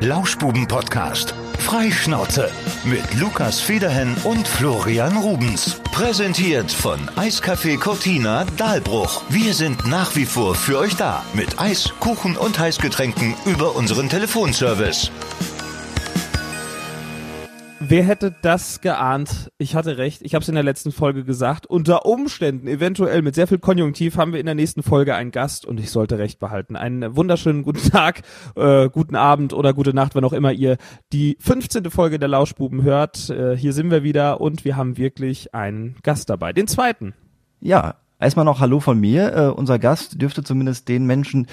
Lauschbuben-Podcast. Freischnauze mit Lukas Federhen und Florian Rubens. Präsentiert von Eiscafé Cortina Dahlbruch. Wir sind nach wie vor für euch da. Mit Eis, Kuchen und Heißgetränken über unseren Telefonservice. Wer hätte das geahnt? Ich hatte recht. Ich habe es in der letzten Folge gesagt. Unter Umständen, eventuell mit sehr viel Konjunktiv, haben wir in der nächsten Folge einen Gast und ich sollte recht behalten. Einen wunderschönen guten Tag, äh, guten Abend oder gute Nacht, wann auch immer ihr die 15. Folge der Lauschbuben hört. Äh, hier sind wir wieder und wir haben wirklich einen Gast dabei. Den zweiten. Ja, Erstmal noch Hallo von mir. Uh, unser Gast dürfte zumindest den Menschen,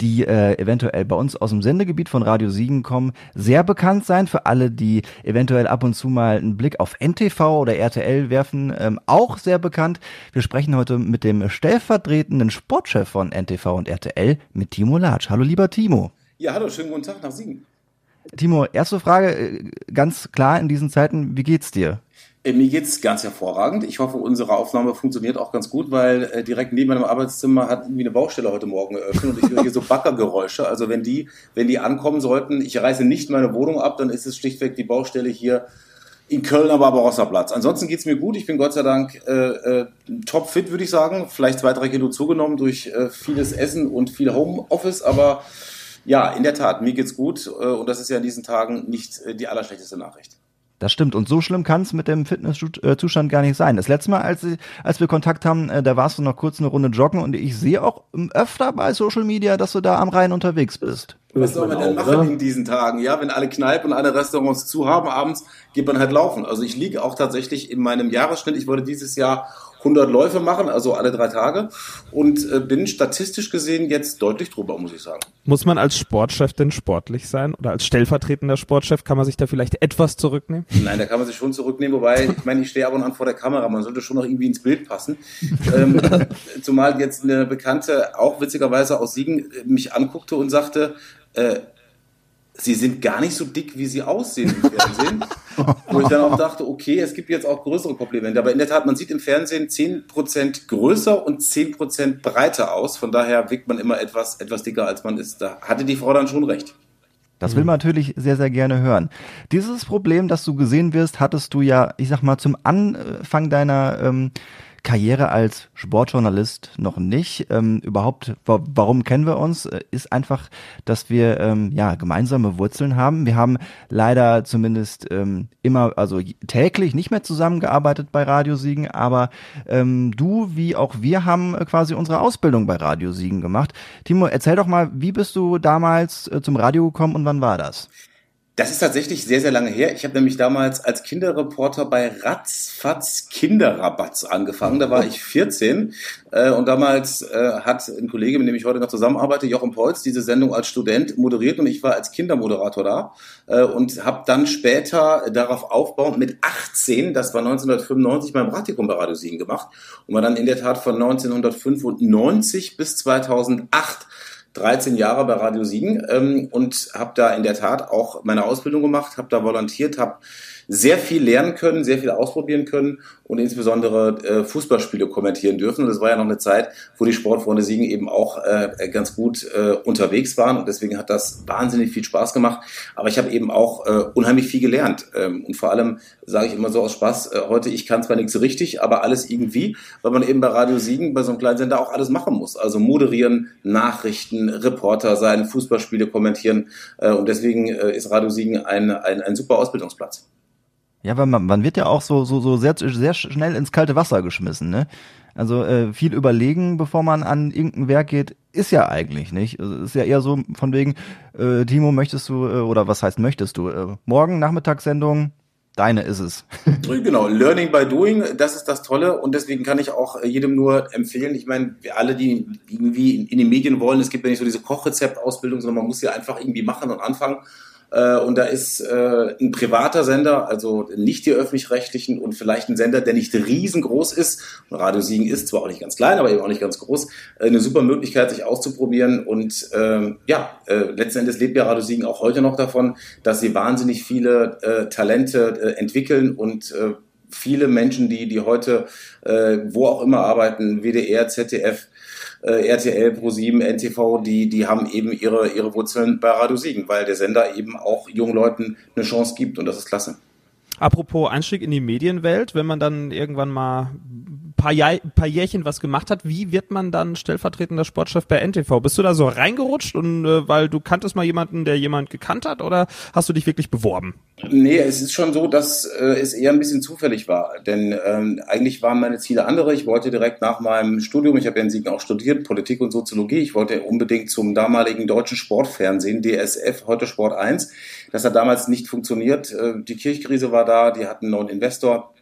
die äh, eventuell bei uns aus dem Sendegebiet von Radio Siegen kommen, sehr bekannt sein. Für alle, die eventuell ab und zu mal einen Blick auf NTV oder RTL werfen, ähm, auch sehr bekannt. Wir sprechen heute mit dem stellvertretenden Sportchef von NTV und RTL, mit Timo Latsch. Hallo lieber Timo. Ja, hallo, schönen guten Tag nach Siegen. Timo, erste Frage, äh, ganz klar in diesen Zeiten, wie geht's dir? Äh, mir geht's ganz hervorragend. Ich hoffe, unsere Aufnahme funktioniert auch ganz gut, weil äh, direkt neben meinem Arbeitszimmer hat irgendwie eine Baustelle heute Morgen geöffnet und ich höre hier so Backergeräusche. Also wenn die, wenn die ankommen sollten, ich reiße nicht meine Wohnung ab, dann ist es schlichtweg die Baustelle hier in Köln am Barbarossa Platz. Ansonsten geht's mir gut. Ich bin Gott sei Dank äh, äh, top fit, würde ich sagen. Vielleicht zwei, drei Kilo zugenommen durch äh, vieles Essen und viel Homeoffice, aber ja, in der Tat, mir geht's gut äh, und das ist ja in diesen Tagen nicht äh, die allerschlechteste Nachricht. Das stimmt. Und so schlimm kann es mit dem Fitnesszustand gar nicht sein. Das letzte Mal, als, als wir Kontakt haben, äh, da warst du noch kurz eine Runde joggen und ich sehe auch öfter bei Social Media, dass du da am Rhein unterwegs bist. Was soll man denn machen oder? in diesen Tagen? Ja, wenn alle Kneipen und alle Restaurants zu haben, abends geht man halt laufen. Also ich liege auch tatsächlich in meinem Jahresschnitt. Ich wollte dieses Jahr 100 Läufe machen, also alle drei Tage. Und äh, bin statistisch gesehen jetzt deutlich drüber, muss ich sagen. Muss man als Sportchef denn sportlich sein? Oder als stellvertretender Sportchef kann man sich da vielleicht etwas zurücknehmen? Nein, da kann man sich schon zurücknehmen. Wobei, ich meine, ich stehe ab und an vor der Kamera. Man sollte schon noch irgendwie ins Bild passen. ähm, zumal jetzt eine Bekannte, auch witzigerweise aus Siegen, mich anguckte und sagte, äh, sie sind gar nicht so dick, wie sie aussehen im Fernsehen. Wo ich dann auch dachte, okay, es gibt jetzt auch größere Komplimente. Aber in der Tat, man sieht im Fernsehen 10% größer und 10% breiter aus. Von daher wirkt man immer etwas, etwas dicker, als man ist. Da hatte die Frau dann schon recht. Das will man natürlich sehr, sehr gerne hören. Dieses Problem, dass du gesehen wirst, hattest du ja, ich sag mal, zum Anfang deiner ähm, Karriere als Sportjournalist noch nicht. Ähm, überhaupt, warum kennen wir uns? Äh, ist einfach, dass wir ähm, ja gemeinsame Wurzeln haben. Wir haben leider zumindest ähm, immer, also täglich nicht mehr zusammengearbeitet bei Radio Siegen, aber ähm, du wie auch wir haben äh, quasi unsere Ausbildung bei Radio Siegen gemacht. Timo, erzähl doch mal, wie bist du damals äh, zum Radio gekommen und wann war das? Das ist tatsächlich sehr, sehr lange her. Ich habe nämlich damals als Kinderreporter bei Ratzfatz Kinderrabatz angefangen. Da war ich 14 äh, und damals äh, hat ein Kollege, mit dem ich heute noch zusammenarbeite, Jochen Peutz, diese Sendung als Student moderiert und ich war als Kindermoderator da äh, und habe dann später darauf aufbauend mit 18, das war 1995, mein Praktikum bei Radio Siegen gemacht und war dann in der Tat von 1995 bis 2008 13 Jahre bei Radio Siegen ähm, und habe da in der Tat auch meine Ausbildung gemacht, habe da volontiert, habe sehr viel lernen können, sehr viel ausprobieren können und insbesondere äh, Fußballspiele kommentieren dürfen. Und das war ja noch eine Zeit, wo die Sportfreunde Siegen eben auch äh, ganz gut äh, unterwegs waren und deswegen hat das wahnsinnig viel Spaß gemacht. Aber ich habe eben auch äh, unheimlich viel gelernt ähm, und vor allem sage ich immer so aus Spaß, äh, heute ich kann zwar nichts richtig, aber alles irgendwie, weil man eben bei Radio Siegen, bei so einem kleinen Sender auch alles machen muss. Also moderieren, Nachrichten, Reporter sein, Fußballspiele kommentieren äh, und deswegen äh, ist Radio Siegen ein, ein, ein super Ausbildungsplatz. Ja, weil man, man wird ja auch so, so, so sehr, sehr schnell ins kalte Wasser geschmissen, ne? Also äh, viel überlegen, bevor man an irgendein Werk geht, ist ja eigentlich nicht. Also, ist ja eher so von wegen, äh, Timo, möchtest du, äh, oder was heißt möchtest du? Äh, morgen Nachmittagssendung, deine ist es. genau, Learning by Doing, das ist das Tolle und deswegen kann ich auch jedem nur empfehlen. Ich meine, wir alle, die irgendwie in, in die Medien wollen, es gibt ja nicht so diese Kochrezeptausbildung, sondern man muss ja einfach irgendwie machen und anfangen. Äh, und da ist äh, ein privater Sender, also nicht die öffentlich-rechtlichen und vielleicht ein Sender, der nicht riesengroß ist. Und Radio Siegen ist zwar auch nicht ganz klein, aber eben auch nicht ganz groß. Äh, eine super Möglichkeit, sich auszuprobieren. Und ähm, ja, äh, letzten Endes lebt ja Radio Siegen auch heute noch davon, dass sie wahnsinnig viele äh, Talente äh, entwickeln und äh, viele Menschen, die, die heute äh, wo auch immer arbeiten, WDR, ZDF, äh, RTL, Pro7, NTV, die, die haben eben ihre, ihre Wurzeln bei Radio Siegen, weil der Sender eben auch jungen Leuten eine Chance gibt und das ist klasse. Apropos Einstieg in die Medienwelt, wenn man dann irgendwann mal paar, Jahr, paar Jährchen was gemacht hat, wie wird man dann stellvertretender Sportchef bei NTV? Bist du da so reingerutscht und äh, weil du kanntest mal jemanden, der jemand gekannt hat oder hast du dich wirklich beworben? Nee, es ist schon so, dass äh, es eher ein bisschen zufällig war. Denn ähm, eigentlich waren meine Ziele andere. Ich wollte direkt nach meinem Studium, ich habe ja in Siegen auch studiert, Politik und Soziologie, ich wollte unbedingt zum damaligen deutschen Sportfernsehen, DSF, heute Sport 1. Das hat damals nicht funktioniert. Äh, die Kirchkrise war da, die hatten einen neuen Investor.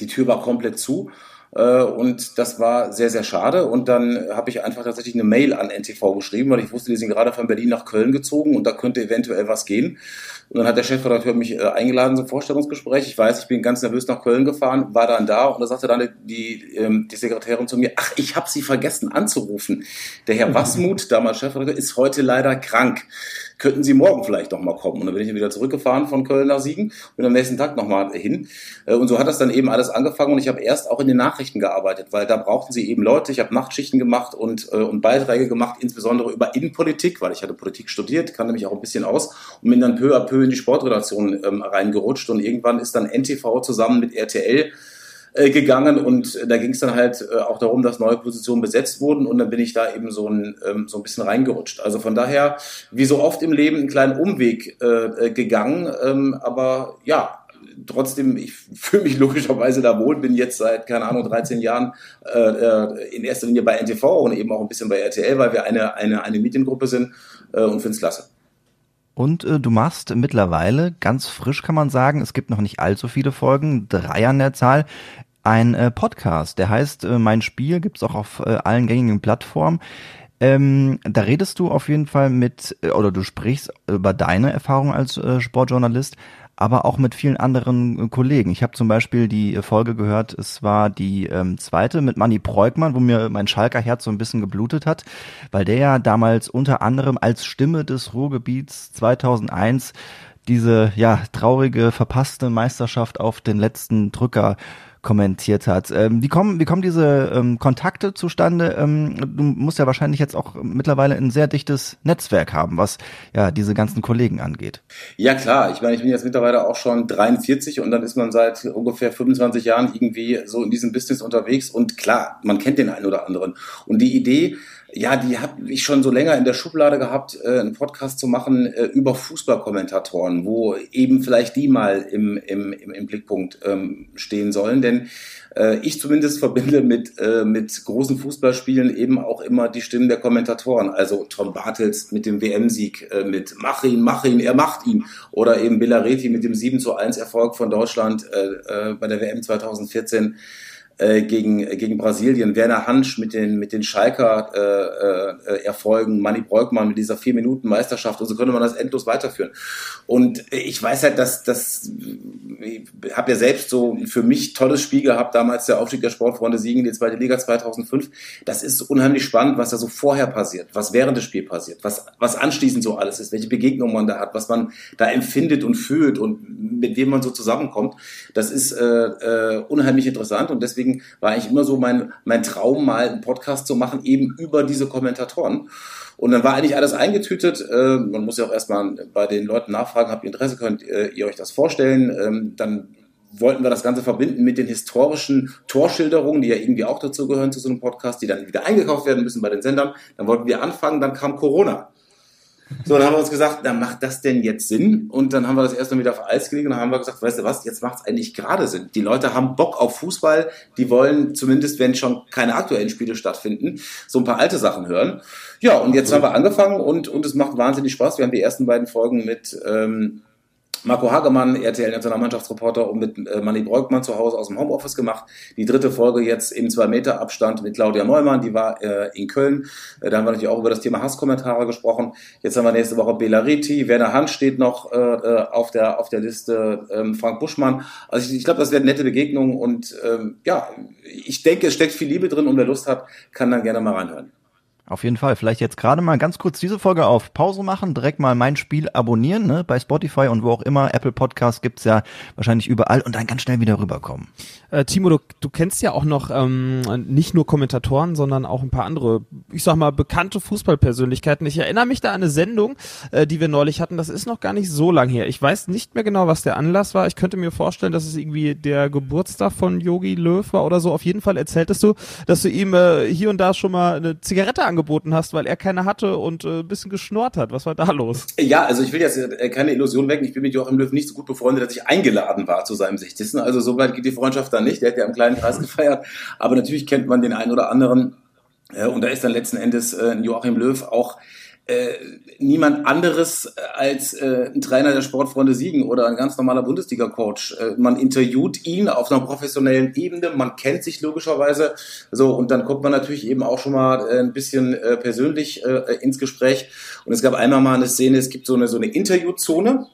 Die Tür war komplett zu. Äh, und das war sehr, sehr schade. Und dann habe ich einfach tatsächlich eine Mail an NTV geschrieben, weil ich wusste, die sind gerade von Berlin nach Köln gezogen und da könnte eventuell was gehen. Und dann hat der Chefredakteur mich äh, eingeladen zum Vorstellungsgespräch. Ich weiß, ich bin ganz nervös nach Köln gefahren, war dann da und da sagte dann die, ähm, die Sekretärin zu mir, ach, ich habe Sie vergessen anzurufen. Der Herr Wasmut, damals Chefredakteur, ist heute leider krank könnten Sie morgen vielleicht noch mal kommen? Und dann bin ich wieder zurückgefahren von Köln nach Siegen und am nächsten Tag noch mal hin. Äh, und so hat das dann eben alles angefangen und ich habe erst auch in den Nachrichten gearbeitet, weil da brauchten sie eben Leute. Ich habe Nachtschichten gemacht und, äh, und Beiträge gemacht, insbesondere über Innenpolitik, weil ich hatte Politik studiert, kannte mich auch ein bisschen aus und bin dann peu à peu in die Sportredaktion ähm, reingerutscht und irgendwann ist dann NTV zusammen mit RTL äh, gegangen und da ging es dann halt äh, auch darum, dass neue Positionen besetzt wurden und dann bin ich da eben so ein, ähm, so ein bisschen reingerutscht. Also von daher, wie so oft im Leben, einen kleinen Umweg äh, gegangen, ähm, aber ja, trotzdem, ich fühle mich logischerweise da wohl, bin jetzt seit, keine Ahnung, 13 Jahren äh, in erster Linie bei NTV und eben auch ein bisschen bei RTL, weil wir eine, eine, eine Mediengruppe sind äh, und finde es klasse. Und äh, du machst mittlerweile, ganz frisch kann man sagen, es gibt noch nicht allzu viele Folgen, drei an der Zahl, ein äh, Podcast, der heißt äh, Mein Spiel, gibt's auch auf äh, allen gängigen Plattformen. Ähm, da redest du auf jeden Fall mit, äh, oder du sprichst über deine Erfahrung als äh, Sportjournalist, aber auch mit vielen anderen äh, Kollegen. Ich habe zum Beispiel die äh, Folge gehört, es war die ähm, zweite mit Manny Preugmann, wo mir mein Schalker Herz so ein bisschen geblutet hat, weil der ja damals unter anderem als Stimme des Ruhrgebiets 2001 diese ja traurige verpasste Meisterschaft auf den letzten Drücker kommentiert hat. Ähm, wie, kommen, wie kommen diese ähm, Kontakte zustande? Ähm, du musst ja wahrscheinlich jetzt auch mittlerweile ein sehr dichtes Netzwerk haben, was ja diese ganzen Kollegen angeht. Ja klar, ich meine, ich bin jetzt mittlerweile auch schon 43 und dann ist man seit ungefähr 25 Jahren irgendwie so in diesem Business unterwegs und klar, man kennt den einen oder anderen. Und die Idee, ja, die habe ich schon so länger in der Schublade gehabt, äh, einen Podcast zu machen äh, über Fußballkommentatoren, wo eben vielleicht die mal im, im, im, im Blickpunkt ähm, stehen sollen. Denn äh, ich zumindest verbinde mit, äh, mit großen Fußballspielen eben auch immer die Stimmen der Kommentatoren. Also Tom Bartels mit dem WM-Sieg, äh, mit Mach ihn, mach ihn, er macht ihn. Oder eben Bellareti mit dem 7 zu 1 Erfolg von Deutschland äh, äh, bei der WM 2014 äh, gegen, äh, gegen Brasilien, Werner Hansch mit den, mit den Schalker äh, äh, Erfolgen, Manny Breukmann mit dieser vier Minuten Meisterschaft und so könnte man das endlos weiterführen. Und ich weiß halt, dass das, ich habe ja selbst so für mich tolles Spiel gehabt, damals der Aufstieg der Sportfreunde Siegen, die zweite Liga 2005. Das ist unheimlich spannend, was da so vorher passiert, was während des Spiels passiert, was, was anschließend so alles ist, welche Begegnungen man da hat, was man da empfindet und fühlt und mit wem man so zusammenkommt. Das ist äh, äh, unheimlich interessant und deswegen deswegen war eigentlich immer so mein, mein Traum, mal einen Podcast zu machen, eben über diese Kommentatoren. Und dann war eigentlich alles eingetütet. Äh, man muss ja auch erstmal bei den Leuten nachfragen, habt ihr Interesse, könnt äh, ihr euch das vorstellen? Ähm, dann wollten wir das Ganze verbinden mit den historischen Torschilderungen, die ja irgendwie auch dazu gehören zu so einem Podcast, die dann wieder eingekauft werden müssen bei den Sendern. Dann wollten wir anfangen, dann kam Corona. So, dann haben wir uns gesagt, na, macht das denn jetzt Sinn? Und dann haben wir das erstmal wieder auf Eis gelegt und dann haben wir gesagt, weißt du was, jetzt macht es eigentlich gerade Sinn. Die Leute haben Bock auf Fußball, die wollen zumindest, wenn schon keine aktuellen Spiele stattfinden, so ein paar alte Sachen hören. Ja, und jetzt haben wir angefangen und, und es macht wahnsinnig Spaß. Wir haben die ersten beiden Folgen mit ähm, Marco Hagemann, RTL-Nationalmannschaftsreporter und mit äh, Manny Breukmann zu Hause aus dem Homeoffice gemacht. Die dritte Folge jetzt im 2-Meter-Abstand mit Claudia Neumann, die war äh, in Köln. Äh, da haben wir natürlich auch über das Thema Hasskommentare gesprochen. Jetzt haben wir nächste Woche Bela Reti, Werner Hand steht noch äh, äh, auf, der, auf der Liste, ähm, Frank Buschmann. Also ich, ich glaube, das werden nette Begegnungen und ähm, ja, ich denke, es steckt viel Liebe drin und wer Lust hat, kann dann gerne mal reinhören. Auf jeden Fall. Vielleicht jetzt gerade mal ganz kurz diese Folge auf Pause machen, direkt mal mein Spiel abonnieren, ne? Bei Spotify und wo auch immer. Apple Podcast gibt's ja wahrscheinlich überall und dann ganz schnell wieder rüberkommen. Äh, Timo, du, du kennst ja auch noch ähm, nicht nur Kommentatoren, sondern auch ein paar andere, ich sag mal, bekannte Fußballpersönlichkeiten. Ich erinnere mich da an eine Sendung, äh, die wir neulich hatten. Das ist noch gar nicht so lang her. Ich weiß nicht mehr genau, was der Anlass war. Ich könnte mir vorstellen, dass es irgendwie der Geburtstag von Yogi Löw war oder so. Auf jeden Fall erzähltest du, dass du ihm äh, hier und da schon mal eine Zigarette angeboten hast, weil er keine hatte und äh, ein bisschen geschnort hat. Was war da los? Ja, also ich will jetzt äh, keine Illusion wecken. Ich bin mit Joachim Löw nicht so gut befreundet, dass ich eingeladen war zu seinem 60. Also so weit geht die Freundschaft dann nicht. Der hat ja im kleinen Kreis gefeiert. Aber natürlich kennt man den einen oder anderen. Und da ist dann letzten Endes äh, Joachim Löw auch äh, niemand anderes als äh, ein Trainer der Sportfreunde Siegen oder ein ganz normaler Bundesliga-Coach. Äh, man interviewt ihn auf einer professionellen Ebene, man kennt sich logischerweise so und dann kommt man natürlich eben auch schon mal äh, ein bisschen äh, persönlich äh, ins Gespräch. Und es gab einmal mal eine Szene, es gibt so eine, so eine Interviewzone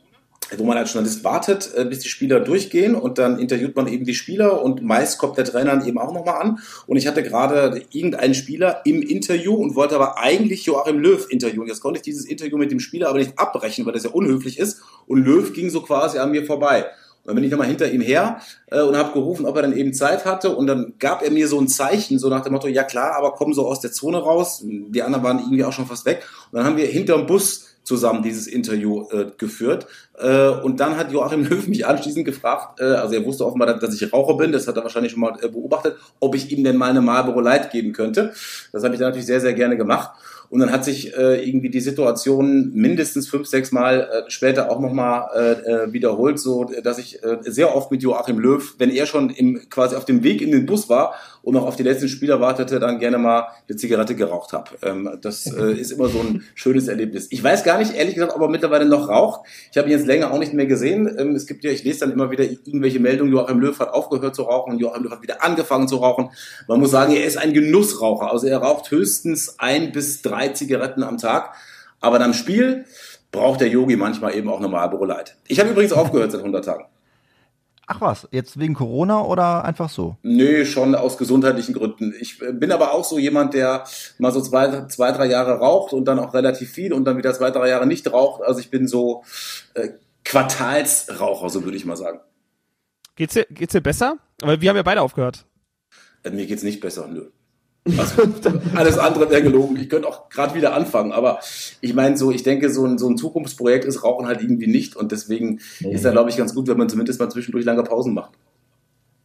wo man als Journalist wartet, äh, bis die Spieler durchgehen und dann interviewt man eben die Spieler und meist kommt der Trainer dann eben auch nochmal an. Und ich hatte gerade irgendeinen Spieler im Interview und wollte aber eigentlich Joachim Löw interviewen. Jetzt konnte ich dieses Interview mit dem Spieler aber nicht abbrechen, weil das ja unhöflich ist. Und Löw ging so quasi an mir vorbei. Und dann bin ich nochmal hinter ihm her äh, und habe gerufen, ob er dann eben Zeit hatte. Und dann gab er mir so ein Zeichen, so nach dem Motto, ja klar, aber komm so aus der Zone raus. Die anderen waren irgendwie auch schon fast weg. Und dann haben wir hinterm Bus zusammen dieses Interview äh, geführt. Äh, und dann hat Joachim Löw mich anschließend gefragt, äh, also er wusste offenbar, dass ich Raucher bin, das hat er wahrscheinlich schon mal äh, beobachtet, ob ich ihm denn mal eine Marlboro Light geben könnte. Das habe ich dann natürlich sehr, sehr gerne gemacht. Und dann hat sich äh, irgendwie die Situation mindestens fünf, sechs Mal äh, später auch nochmal äh, äh, wiederholt, so dass ich äh, sehr oft mit Joachim Löw, wenn er schon im, quasi auf dem Weg in den Bus war und noch auf die letzten Spieler wartete, dann gerne mal eine Zigarette geraucht habe. Ähm, das äh, ist immer so ein schönes Erlebnis. Ich weiß gar nicht, ehrlich gesagt, ob er mittlerweile noch raucht. Ich habe ihn jetzt länger auch nicht mehr gesehen. Ähm, es gibt ja, ich lese dann immer wieder irgendwelche Meldungen, Joachim Löw hat aufgehört zu rauchen, Joachim Löw hat wieder angefangen zu rauchen. Man muss sagen, er ist ein Genussraucher. Also er raucht höchstens ein bis drei Zigaretten am Tag. Aber dann Spiel braucht der Yogi manchmal eben auch normal Marlboro Light. Ich habe übrigens aufgehört seit 100 Tagen. Ach was, jetzt wegen Corona oder einfach so? Nö, schon aus gesundheitlichen Gründen. Ich äh, bin aber auch so jemand, der mal so zwei, zwei, drei Jahre raucht und dann auch relativ viel und dann wieder zwei, drei Jahre nicht raucht. Also ich bin so äh, Quartalsraucher, so würde ich mal sagen. Geht's dir, geht's dir besser? Aber wir haben ja beide aufgehört. Äh, mir geht's nicht besser, nö. Also, alles andere wäre gelogen. Ich könnte auch gerade wieder anfangen, aber ich meine so, ich denke, so ein, so ein Zukunftsprojekt ist Rauchen halt irgendwie nicht und deswegen mhm. ist da glaube ich ganz gut, wenn man zumindest mal zwischendurch lange Pausen macht.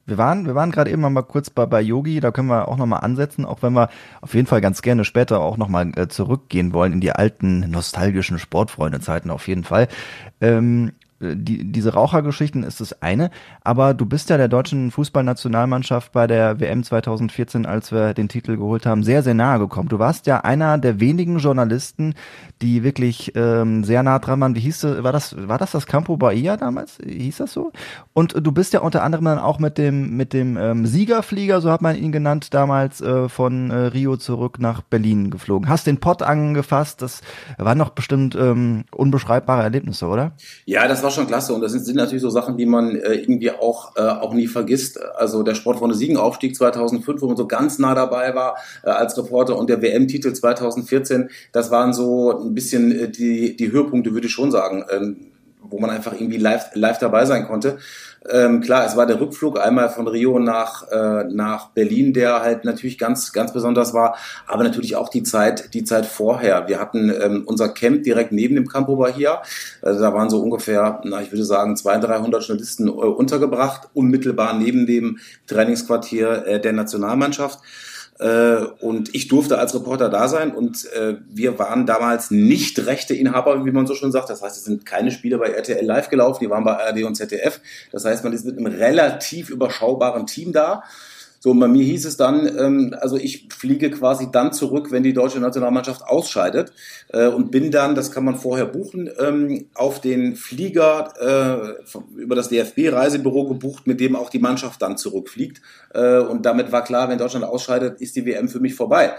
Wir waren, wir waren gerade eben mal kurz bei, bei Yogi, da können wir auch nochmal ansetzen, auch wenn wir auf jeden Fall ganz gerne später auch nochmal äh, zurückgehen wollen in die alten nostalgischen Sportfreundezeiten auf jeden Fall. Ähm, die, diese Rauchergeschichten ist das eine, aber du bist ja der deutschen Fußballnationalmannschaft bei der WM 2014, als wir den Titel geholt haben, sehr, sehr nahe gekommen. Du warst ja einer der wenigen Journalisten, die wirklich ähm, sehr nah dran waren. Wie hieß das, war das, war das das Campo Bahia damals? Hieß das so? Und du bist ja unter anderem dann auch mit dem, mit dem ähm, Siegerflieger, so hat man ihn genannt, damals äh, von äh, Rio zurück nach Berlin geflogen. Hast den Pott angefasst, das waren doch bestimmt ähm, unbeschreibbare Erlebnisse, oder? Ja, das war war schon klasse und das sind, sind natürlich so Sachen, die man äh, irgendwie auch, äh, auch nie vergisst. Also der Sportfreunde Siegenaufstieg 2005, wo man so ganz nah dabei war äh, als Reporter und der WM-Titel 2014, das waren so ein bisschen äh, die, die Höhepunkte, würde ich schon sagen. Ähm, wo man einfach irgendwie live, live dabei sein konnte. Ähm, klar, es war der Rückflug einmal von Rio nach, äh, nach Berlin, der halt natürlich ganz, ganz besonders war, aber natürlich auch die Zeit, die Zeit vorher. Wir hatten ähm, unser Camp direkt neben dem Campo Bahia. Also da waren so ungefähr, na, ich würde sagen, 200, 300 Journalisten äh, untergebracht, unmittelbar neben dem Trainingsquartier äh, der Nationalmannschaft. Äh, und ich durfte als Reporter da sein und äh, wir waren damals nicht Rechteinhaber, wie man so schon sagt. Das heißt, es sind keine Spiele bei RTL live gelaufen, die waren bei ARD und ZDF. Das heißt, man ist mit einem relativ überschaubaren Team da. So, bei mir hieß es dann, ähm, also ich fliege quasi dann zurück, wenn die deutsche Nationalmannschaft ausscheidet äh, und bin dann, das kann man vorher buchen, ähm, auf den Flieger äh, über das DFB-Reisebüro gebucht, mit dem auch die Mannschaft dann zurückfliegt. Äh, und damit war klar, wenn Deutschland ausscheidet, ist die WM für mich vorbei.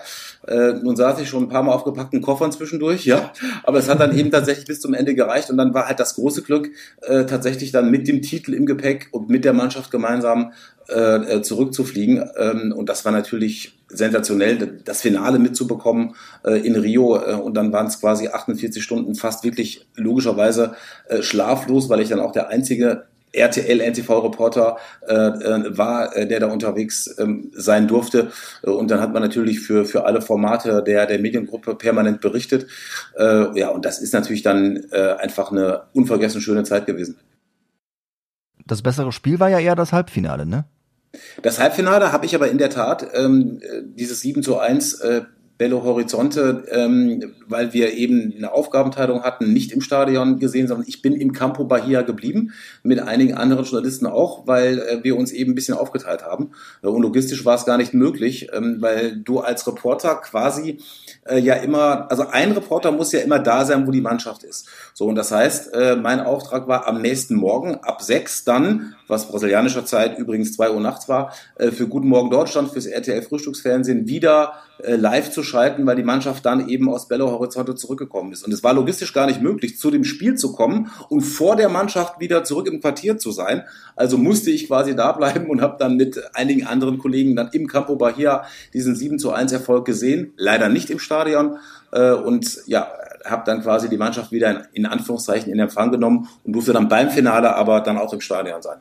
Äh, nun saß ich schon ein paar Mal auf gepackten Koffern zwischendurch, ja, aber es hat dann eben tatsächlich bis zum Ende gereicht und dann war halt das große Glück, äh, tatsächlich dann mit dem Titel im Gepäck und mit der Mannschaft gemeinsam äh, zurückzufliegen. Ähm, und das war natürlich sensationell, das Finale mitzubekommen äh, in Rio. Äh, und dann waren es quasi 48 Stunden fast wirklich logischerweise äh, schlaflos, weil ich dann auch der einzige RTL-NTV-Reporter äh, äh, war, äh, der da unterwegs ähm, sein durfte. Und dann hat man natürlich für, für alle Formate der, der Mediengruppe permanent berichtet. Äh, ja, und das ist natürlich dann äh, einfach eine unvergessen schöne Zeit gewesen. Das bessere Spiel war ja eher das Halbfinale, ne? Das Halbfinale habe ich aber in der Tat ähm, dieses 7 zu 1 äh, Belo Horizonte, ähm, weil wir eben eine Aufgabenteilung hatten, nicht im Stadion gesehen, sondern ich bin im Campo Bahia geblieben, mit einigen anderen Journalisten auch, weil äh, wir uns eben ein bisschen aufgeteilt haben. Und logistisch war es gar nicht möglich, ähm, weil du als Reporter quasi äh, ja immer, also ein Reporter muss ja immer da sein, wo die Mannschaft ist. So, und das heißt, äh, mein Auftrag war am nächsten Morgen ab sechs dann, was brasilianischer Zeit übrigens zwei Uhr nachts war, äh, für Guten Morgen Deutschland, fürs RTL Frühstücksfernsehen wieder äh, live zu schalten, weil die Mannschaft dann eben aus Belo Horizonte zurückgekommen ist. Und es war logistisch gar nicht möglich, zu dem Spiel zu kommen und vor der Mannschaft wieder zurück im Quartier zu sein. Also musste ich quasi da bleiben und habe dann mit einigen anderen Kollegen dann im Campo Bahia diesen 7 zu 1 Erfolg gesehen. Leider nicht im Stadion. Äh, und ja, habe dann quasi die Mannschaft wieder in, in Anführungszeichen in Empfang genommen und durfte dann beim Finale aber dann auch im Stadion sein.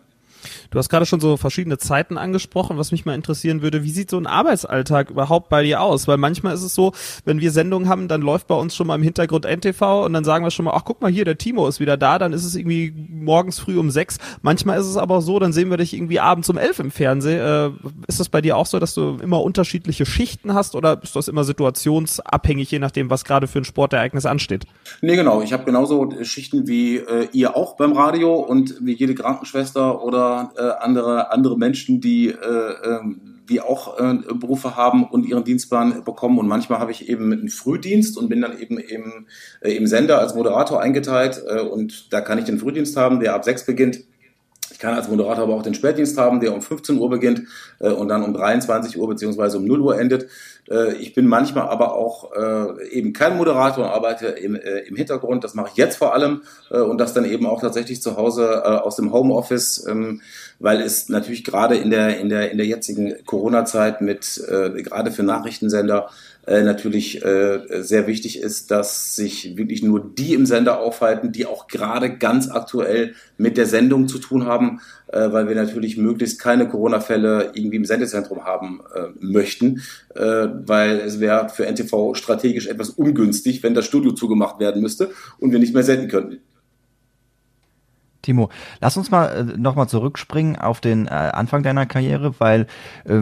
Du hast gerade schon so verschiedene Zeiten angesprochen, was mich mal interessieren würde. Wie sieht so ein Arbeitsalltag überhaupt bei dir aus? Weil manchmal ist es so, wenn wir Sendungen haben, dann läuft bei uns schon mal im Hintergrund NTV und dann sagen wir schon mal, ach guck mal hier, der Timo ist wieder da, dann ist es irgendwie morgens früh um sechs. Manchmal ist es aber so, dann sehen wir dich irgendwie abends um elf im Fernsehen. Äh, ist das bei dir auch so, dass du immer unterschiedliche Schichten hast oder ist das immer situationsabhängig, je nachdem, was gerade für ein Sportereignis ansteht? Nee, genau. Ich habe genauso Schichten wie äh, ihr auch beim Radio und wie jede Krankenschwester oder äh, andere, andere Menschen, die, äh, ähm, die auch äh, Berufe haben und ihren Dienstplan bekommen. Und manchmal habe ich eben einen Frühdienst und bin dann eben im, äh, im Sender als Moderator eingeteilt. Äh, und da kann ich den Frühdienst haben, der ab sechs beginnt. Ich kann als Moderator aber auch den Spätdienst haben, der um 15 Uhr beginnt äh, und dann um 23 Uhr beziehungsweise um 0 Uhr endet. Äh, ich bin manchmal aber auch äh, eben kein Moderator und arbeite im, äh, im Hintergrund. Das mache ich jetzt vor allem äh, und das dann eben auch tatsächlich zu Hause äh, aus dem Homeoffice, ähm, weil es natürlich gerade in der, in der, in der jetzigen Corona-Zeit mit, äh, gerade für Nachrichtensender, äh, natürlich äh, sehr wichtig ist, dass sich wirklich nur die im Sender aufhalten, die auch gerade ganz aktuell mit der Sendung zu tun haben, äh, weil wir natürlich möglichst keine Corona-Fälle irgendwie im Sendezentrum haben äh, möchten, äh, weil es wäre für NTV strategisch etwas ungünstig, wenn das Studio zugemacht werden müsste und wir nicht mehr senden könnten. Timo, lass uns mal äh, nochmal zurückspringen auf den äh, Anfang deiner Karriere, weil äh,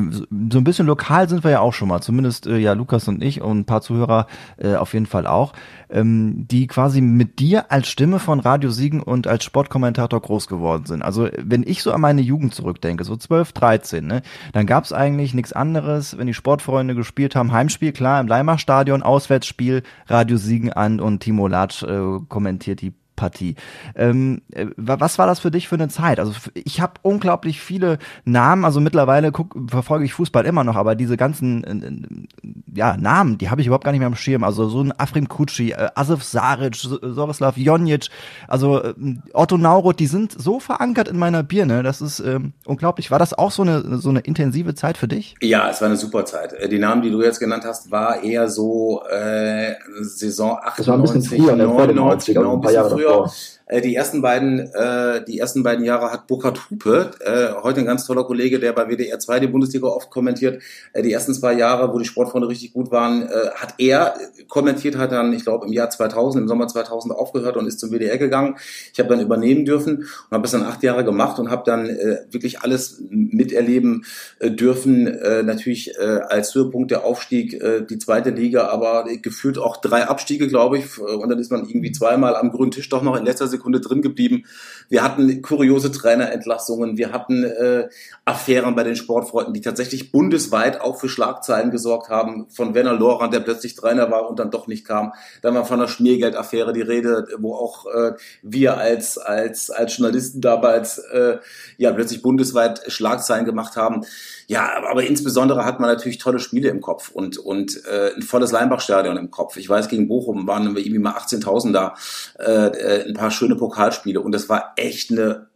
so ein bisschen lokal sind wir ja auch schon mal, zumindest äh, ja Lukas und ich und ein paar Zuhörer äh, auf jeden Fall auch, ähm, die quasi mit dir als Stimme von Radio Siegen und als Sportkommentator groß geworden sind. Also wenn ich so an meine Jugend zurückdenke, so 12, 13, ne, dann gab es eigentlich nichts anderes, wenn die Sportfreunde gespielt haben, Heimspiel, klar, im Leimach Stadion, Auswärtsspiel, Radio Siegen an und Timo Latsch äh, kommentiert die Partie. Ähm, äh, was war das für dich für eine Zeit? Also ich habe unglaublich viele Namen, also mittlerweile guck, verfolge ich Fußball immer noch, aber diese ganzen äh, äh ja, Namen, die habe ich überhaupt gar nicht mehr am Schirm. Also so ein Afrim Kutschi, äh, Asif Saric, Sorislav Jonic, also äh, Otto Naurut, die sind so verankert in meiner Birne, das ist äh, unglaublich. War das auch so eine, so eine intensive Zeit für dich? Ja, es war eine super Zeit. Äh, die Namen, die du jetzt genannt hast, war eher so äh, Saison 98, das war ein bisschen früher, 99, genau, ein paar Jahre früher früher. Äh, die ersten beiden, äh, die ersten beiden Jahre hat Burkhard Hupe, äh, heute ein ganz toller Kollege, der bei WDR 2 die Bundesliga oft kommentiert. Äh, die ersten zwei Jahre, wo die Sportfreunde richtig gut waren, äh, hat er kommentiert, hat dann, ich glaube, im Jahr 2000, im Sommer 2000 aufgehört und ist zum WDR gegangen. Ich habe dann übernehmen dürfen und habe es dann acht Jahre gemacht und habe dann äh, wirklich alles miterleben äh, dürfen. Äh, natürlich äh, als Höhepunkt der Aufstieg äh, die zweite Liga, aber gefühlt auch drei Abstiege, glaube ich. Und dann ist man irgendwie zweimal am grünen Tisch doch noch in letzter Sekunde drin geblieben. Wir hatten kuriose Trainerentlassungen, wir hatten äh, Affären bei den Sportfreunden, die tatsächlich bundesweit auch für Schlagzeilen gesorgt haben. Von Werner Lorand, der plötzlich Trainer war und dann doch nicht kam. Dann war von einer Schmiergeldaffäre die Rede, wo auch äh, wir als als als Journalisten damals äh, ja plötzlich bundesweit Schlagzeilen gemacht haben. Ja, aber insbesondere hat man natürlich tolle Spiele im Kopf und, und äh, ein volles Leinbach-Stadion im Kopf. Ich weiß, gegen Bochum waren wir irgendwie mal 18.000 da, äh, äh, ein paar schöne Pokalspiele und das war echt eine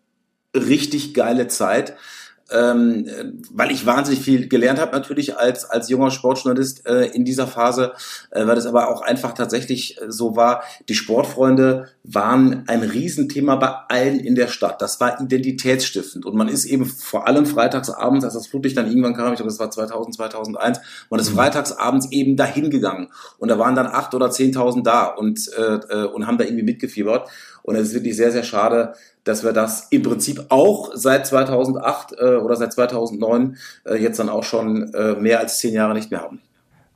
richtig geile Zeit. ähm, weil ich wahnsinnig viel gelernt habe natürlich als als junger Sportjournalist äh, in dieser Phase, äh, weil das aber auch einfach tatsächlich äh, so war. Die Sportfreunde waren ein Riesenthema bei allen in der Stadt. Das war identitätsstiftend und man ist eben vor allem freitagsabends, als das Flutlicht dann irgendwann kam, ich glaube, das war 2000, 2001, man ist mhm. freitagsabends eben dahin gegangen und da waren dann acht oder zehntausend da und äh, äh, und haben da irgendwie mitgefiebert. Und es ist wirklich sehr, sehr schade, dass wir das im Prinzip auch seit 2008 äh, oder seit 2009 äh, jetzt dann auch schon äh, mehr als zehn Jahre nicht mehr haben.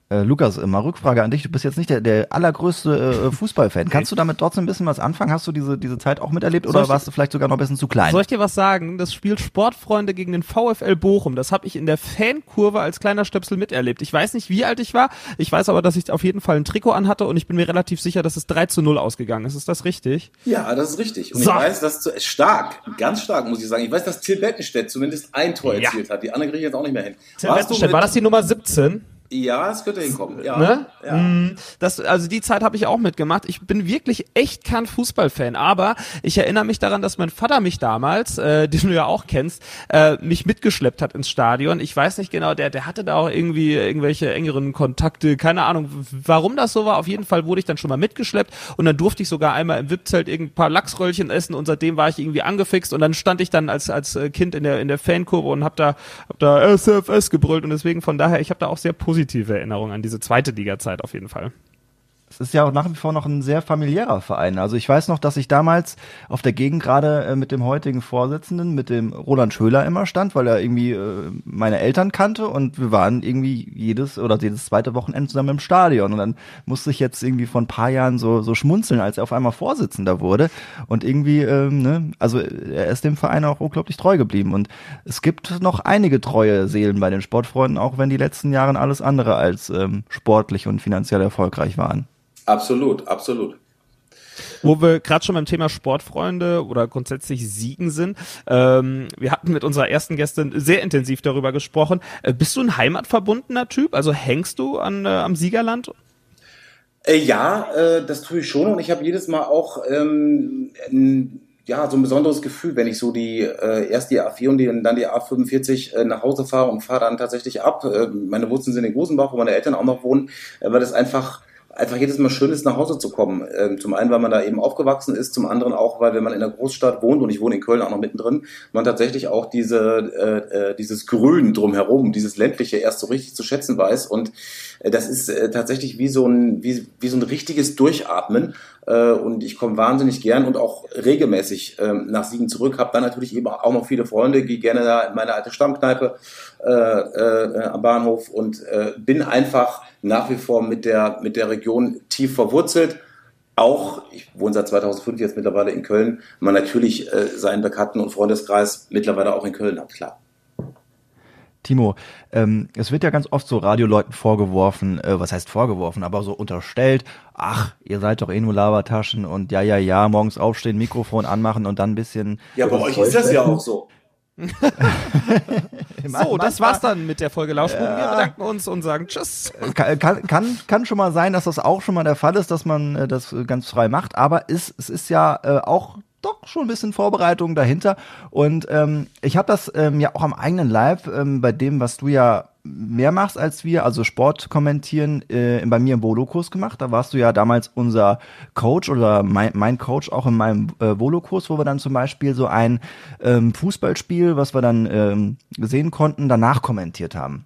Äh, Lukas, mal Rückfrage an dich. Du bist jetzt nicht der, der allergrößte äh, Fußballfan. Kannst du damit trotzdem ein bisschen was anfangen? Hast du diese, diese Zeit auch miterlebt oder warst du vielleicht sogar noch ein bisschen zu klein? Soll ich dir was sagen? Das Spiel Sportfreunde gegen den VfL Bochum, das habe ich in der Fankurve als kleiner Stöpsel miterlebt. Ich weiß nicht, wie alt ich war. Ich weiß aber, dass ich auf jeden Fall ein Trikot anhatte und ich bin mir relativ sicher, dass es 3 zu 0 ausgegangen ist. Ist das richtig? Ja, das ist richtig. Und so. ich weiß, dass stark, ganz stark, muss ich sagen. Ich weiß, dass Till Bettenstedt zumindest ein Tor ja. erzielt hat. Die anderen kriege ich jetzt auch nicht mehr hin. Till Bettenstedt, war das die Nummer 17? Ja, es könnte hinkommen. Ja. Ne? ja. Mm, das, also die Zeit habe ich auch mitgemacht. Ich bin wirklich echt kein Fußballfan, aber ich erinnere mich daran, dass mein Vater mich damals, äh, den du ja auch kennst, äh, mich mitgeschleppt hat ins Stadion. Ich weiß nicht genau, der, der hatte da auch irgendwie irgendwelche engeren Kontakte, keine Ahnung, warum das so war. Auf jeden Fall wurde ich dann schon mal mitgeschleppt und dann durfte ich sogar einmal im VIP-Zelt irgendein paar Lachsröllchen essen und seitdem war ich irgendwie angefixt und dann stand ich dann als als Kind in der in der Fankurve und hab da hab da SFS gebrüllt und deswegen von daher, ich habe da auch sehr positiv positive Erinnerung an diese zweite Liga-Zeit auf jeden Fall. Es ist ja auch nach wie vor noch ein sehr familiärer Verein. Also ich weiß noch, dass ich damals auf der Gegend gerade äh, mit dem heutigen Vorsitzenden, mit dem Roland Schöler immer stand, weil er irgendwie äh, meine Eltern kannte und wir waren irgendwie jedes oder jedes zweite Wochenende zusammen im Stadion. Und dann musste ich jetzt irgendwie vor ein paar Jahren so, so schmunzeln, als er auf einmal Vorsitzender wurde. Und irgendwie, ähm, ne, also er ist dem Verein auch unglaublich treu geblieben. Und es gibt noch einige treue Seelen bei den Sportfreunden, auch wenn die letzten Jahre alles andere als ähm, sportlich und finanziell erfolgreich waren. Absolut, absolut. Wo wir gerade schon beim Thema Sportfreunde oder grundsätzlich Siegen sind. Ähm, wir hatten mit unserer ersten Gästin sehr intensiv darüber gesprochen. Äh, bist du ein heimatverbundener Typ? Also hängst du an, äh, am Siegerland? Äh, ja, äh, das tue ich schon und ich habe jedes Mal auch ähm, ein, ja, so ein besonderes Gefühl, wenn ich so die äh, erst die A4 und die, dann die A45 äh, nach Hause fahre und fahre dann tatsächlich ab. Meine Wurzeln sind in Gosenbach, wo meine Eltern auch noch wohnen, weil das einfach einfach jedes Mal schön ist, nach Hause zu kommen. Ähm, zum einen, weil man da eben aufgewachsen ist, zum anderen auch, weil wenn man in der Großstadt wohnt, und ich wohne in Köln auch noch mittendrin, man tatsächlich auch diese, äh, äh, dieses Grün drumherum, dieses ländliche erst so richtig zu schätzen weiß. Und äh, das ist äh, tatsächlich wie so ein, wie, wie so ein richtiges Durchatmen. Äh, und ich komme wahnsinnig gern und auch regelmäßig ähm, nach Siegen zurück. Habe dann natürlich eben auch noch viele Freunde, gehe gerne da in meine alte Stammkneipe äh, äh, am Bahnhof und äh, bin einfach nach wie vor mit der, mit der Region tief verwurzelt. Auch, ich wohne seit 2005 jetzt mittlerweile in Köln, man natürlich äh, seinen Bekannten- und Freundeskreis mittlerweile auch in Köln hat, klar. Timo, ähm, es wird ja ganz oft so Radioleuten vorgeworfen, äh, was heißt vorgeworfen, aber so unterstellt, ach, ihr seid doch eh nur Labertaschen und ja, ja, ja, morgens aufstehen, Mikrofon anmachen und dann ein bisschen. Ja, bei euch ist das ja auch so. so, das war's dann mit der Folge Lauschbuben. Ja. Wir bedanken uns und sagen Tschüss. Kann, kann, kann schon mal sein, dass das auch schon mal der Fall ist, dass man äh, das ganz frei macht, aber ist, es ist ja äh, auch doch schon ein bisschen Vorbereitung dahinter. Und ähm, ich habe das ähm, ja auch am eigenen Leib ähm, bei dem, was du ja mehr machst als wir, also Sport kommentieren, äh, bei mir im Volo-Kurs gemacht. Da warst du ja damals unser Coach oder mein, mein Coach auch in meinem äh, Volo-Kurs, wo wir dann zum Beispiel so ein ähm, Fußballspiel, was wir dann ähm, sehen konnten, danach kommentiert haben.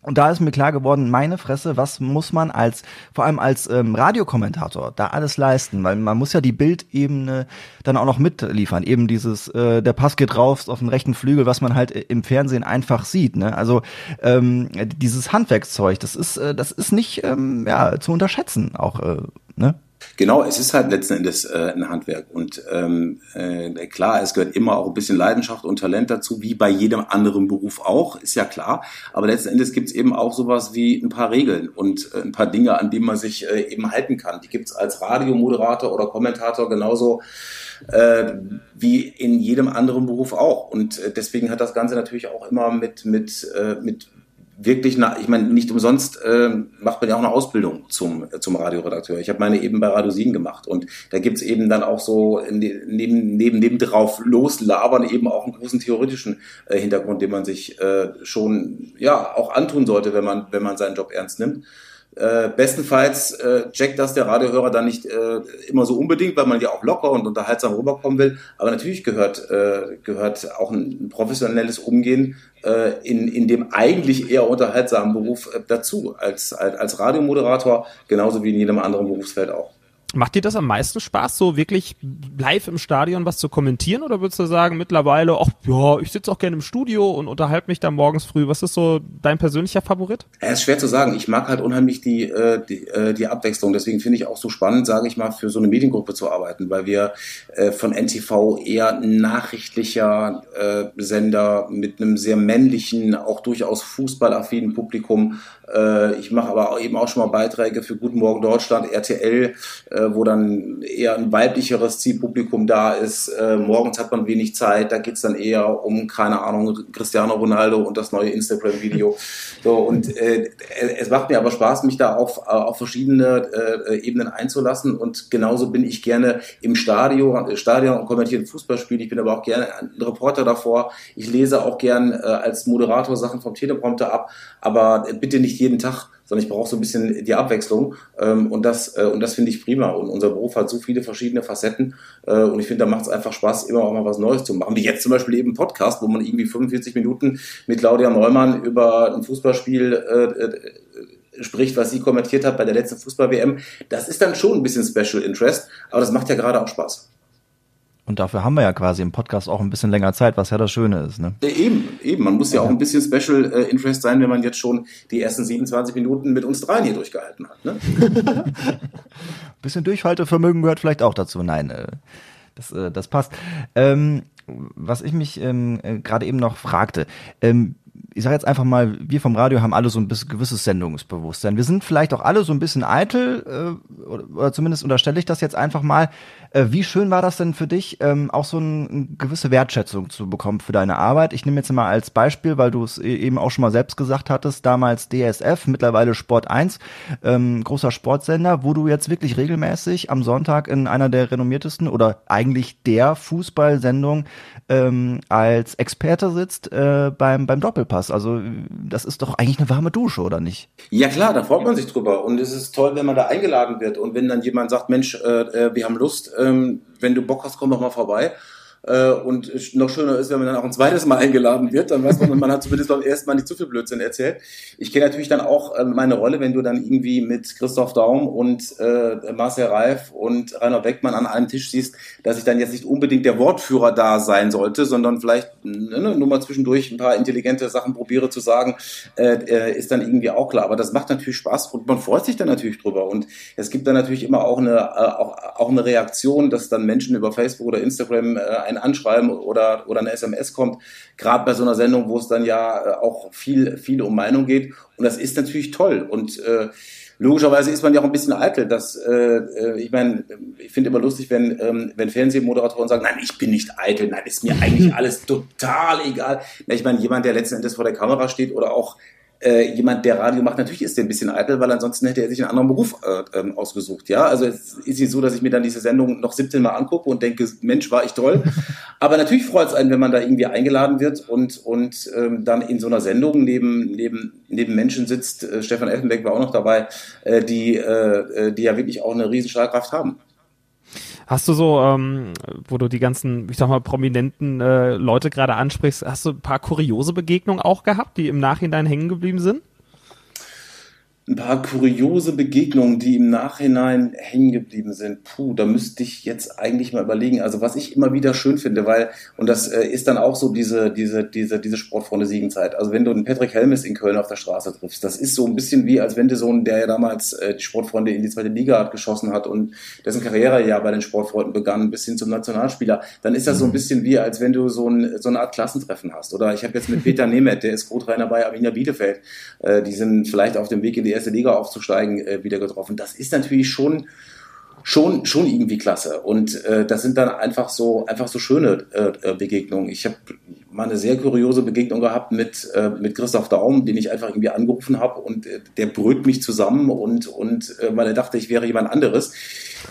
Und da ist mir klar geworden, meine Fresse, was muss man als, vor allem als ähm, Radiokommentator da alles leisten? Weil man muss ja die Bildebene dann auch noch mitliefern. Eben dieses, äh, der Pass geht raus auf den rechten Flügel, was man halt im Fernsehen einfach sieht. Ne? Also ähm, dieses Handwerkszeug, das ist, äh, das ist nicht ähm, ja, zu unterschätzen auch. Äh, ne? Genau, es ist halt letzten Endes äh, ein Handwerk. Und ähm, äh, klar, es gehört immer auch ein bisschen Leidenschaft und Talent dazu, wie bei jedem anderen Beruf auch, ist ja klar. Aber letzten Endes gibt es eben auch sowas wie ein paar Regeln und äh, ein paar Dinge, an denen man sich äh, eben halten kann. Die gibt es als Radiomoderator oder Kommentator genauso äh, wie in jedem anderen Beruf auch. Und äh, deswegen hat das Ganze natürlich auch immer mit, mit, äh, mit wirklich, na, ich meine, nicht umsonst äh, macht man ja auch eine Ausbildung zum, zum Radioredakteur. Ich habe meine eben bei Radio Siegen gemacht und da gibt's eben dann auch so neben, neben, neben drauf loslabern eben auch einen großen theoretischen äh, Hintergrund, den man sich äh, schon ja auch antun sollte, wenn man, wenn man seinen Job ernst nimmt. Äh, bestenfalls äh, checkt das der Radiohörer dann nicht äh, immer so unbedingt, weil man ja auch locker und unterhaltsam rüberkommen will. Aber natürlich gehört, äh, gehört auch ein professionelles Umgehen äh, in, in dem eigentlich eher unterhaltsamen Beruf äh, dazu, als, als, als Radiomoderator, genauso wie in jedem anderen Berufsfeld auch. Macht dir das am meisten Spaß, so wirklich live im Stadion was zu kommentieren? Oder würdest du sagen, mittlerweile, ach ja, ich sitze auch gerne im Studio und unterhalte mich da morgens früh. Was ist so dein persönlicher Favorit? Ja, ist schwer zu sagen. Ich mag halt unheimlich die, äh, die, äh, die Abwechslung. Deswegen finde ich auch so spannend, sage ich mal, für so eine Mediengruppe zu arbeiten, weil wir äh, von NTV eher nachrichtlicher Sender mit einem sehr männlichen, auch durchaus fußballaffinen Publikum. Ich mache aber eben auch schon mal Beiträge für Guten Morgen Deutschland, RTL äh, wo dann eher ein weiblicheres Zielpublikum da ist. Äh, morgens hat man wenig Zeit, da geht's dann eher um, keine Ahnung, Cristiano Ronaldo und das neue Instagram-Video. So, und äh, es macht mir aber Spaß, mich da auf, auf verschiedene äh, Ebenen einzulassen. Und genauso bin ich gerne im Stadion, Stadion und kommentiere Fußballspiele. Ich bin aber auch gerne ein Reporter davor. Ich lese auch gern äh, als Moderator Sachen vom Teleprompter ab, aber bitte nicht jeden Tag sondern ich brauche so ein bisschen die Abwechslung ähm, und das äh, und das finde ich prima und unser Beruf hat so viele verschiedene Facetten äh, und ich finde, da macht es einfach Spaß, immer auch mal was Neues zu machen, wie jetzt zum Beispiel eben Podcast, wo man irgendwie 45 Minuten mit Claudia Neumann über ein Fußballspiel äh, äh, spricht, was sie kommentiert hat bei der letzten Fußball-WM. Das ist dann schon ein bisschen Special Interest, aber das macht ja gerade auch Spaß. Und dafür haben wir ja quasi im Podcast auch ein bisschen länger Zeit, was ja das Schöne ist. Ne? Eben, eben. Man muss ja, ja auch ein bisschen Special äh, Interest sein, wenn man jetzt schon die ersten 27 Minuten mit uns dreien hier durchgehalten hat. Ne? bisschen Durchhaltevermögen gehört vielleicht auch dazu. Nein, äh, das, äh, das passt. Ähm, was ich mich ähm, äh, gerade eben noch fragte, ähm, ich sage jetzt einfach mal, wir vom Radio haben alle so ein bisschen gewisses Sendungsbewusstsein. Wir sind vielleicht auch alle so ein bisschen eitel, äh, oder, zumindest unterstelle ich das jetzt einfach mal. Äh, wie schön war das denn für dich, ähm, auch so ein, eine gewisse Wertschätzung zu bekommen für deine Arbeit? Ich nehme jetzt mal als Beispiel, weil du es e-, eben auch schon mal selbst gesagt hattest, damals DSF, mittlerweile Sport 1, ähm, großer Sportsender, wo du jetzt wirklich regelmäßig am Sonntag in einer der renommiertesten oder eigentlich der Fußballsendung ähm, als Experte sitzt äh, beim, beim Doppelpass. Also das ist doch eigentlich eine warme Dusche, oder nicht? Ja klar, da freut man sich drüber. Und es ist toll, wenn man da eingeladen wird und wenn dann jemand sagt, Mensch, äh, äh wir haben Lust, ähm, wenn du Bock hast, komm doch mal vorbei. Äh, und noch schöner ist, wenn man dann auch ein zweites Mal eingeladen wird, dann weiß man, man hat zumindest beim ersten Mal nicht zu viel Blödsinn erzählt. Ich kenne natürlich dann auch äh, meine Rolle, wenn du dann irgendwie mit Christoph Daum und äh, Marcel Reif und Rainer Beckmann an einem Tisch siehst, dass ich dann jetzt nicht unbedingt der Wortführer da sein sollte, sondern vielleicht ne, nur mal zwischendurch ein paar intelligente Sachen probiere zu sagen, äh, ist dann irgendwie auch klar. Aber das macht natürlich Spaß und man freut sich dann natürlich drüber. Und es gibt dann natürlich immer auch eine, auch, auch eine Reaktion, dass dann Menschen über Facebook oder Instagram ein Anschreiben oder, oder eine SMS kommt, gerade bei so einer Sendung, wo es dann ja äh, auch viel, viel um Meinung geht. Und das ist natürlich toll. Und äh, logischerweise ist man ja auch ein bisschen eitel. Dass, äh, äh ich meine, ich finde immer lustig, wenn, ähm, wenn Fernsehmoderatoren sagen, nein, ich bin nicht eitel, nein, ist mir eigentlich alles total egal. Ich meine, jemand, der letzten Endes vor der Kamera steht oder auch äh, jemand, der Radio macht, natürlich ist der ein bisschen eitel, weil ansonsten hätte er sich einen anderen Beruf äh, ähm, ausgesucht. Ja, also es ist nicht so, dass ich mir dann diese Sendung noch 17 Mal angucke und denke, Mensch, war ich toll. Aber natürlich freut es einen, wenn man da irgendwie eingeladen wird und und ähm, dann in so einer Sendung neben neben neben Menschen sitzt. Äh, Stefan Elfenbeck war auch noch dabei, äh, die äh, äh die ja wirklich auch eine riesen Strahlkraft haben. Hast du so, ähm, wo du die ganzen, ich sag mal, prominenten äh, Leute gerade ansprichst, hast du ein paar kuriose Begegnungen auch gehabt, die im Nachhinein hängen geblieben sind? Ein paar kuriose Begegnungen, die im Nachhinein hängen geblieben sind. Puh, da müsste ich jetzt eigentlich mal überlegen. Also was ich immer wieder schön finde, weil, und das äh, ist dann auch so diese, diese, diese, diese Sportfreunde Siegenzeit. Also wenn du einen Patrick Helmes in Köln auf der Straße triffst, das ist so ein bisschen wie, als wenn du so einen, der ja damals äh, die Sportfreunde in die zweite Liga hat geschossen hat und dessen Karriere ja bei den Sportfreunden begann, bis hin zum Nationalspieler, dann ist das so ein mhm. bisschen wie, als wenn du so, ein, so eine Art Klassentreffen hast. Oder ich habe jetzt mit Peter Nemeth, der ist Co-Trainer bei Arminia Bielefeld, äh, die sind vielleicht auf dem Weg in die erste Liga aufzusteigen, äh, wieder getroffen. Das ist natürlich schon schon schon irgendwie klasse und äh, das sind dann einfach so einfach so schöne äh, äh Begegnungen. Ich habe mal eine sehr kuriose Begegnung gehabt mit, äh, mit Christoph Daum, den ich einfach irgendwie angerufen habe und äh, der brüllt mich zusammen und, und äh, weil er dachte, ich wäre jemand anderes.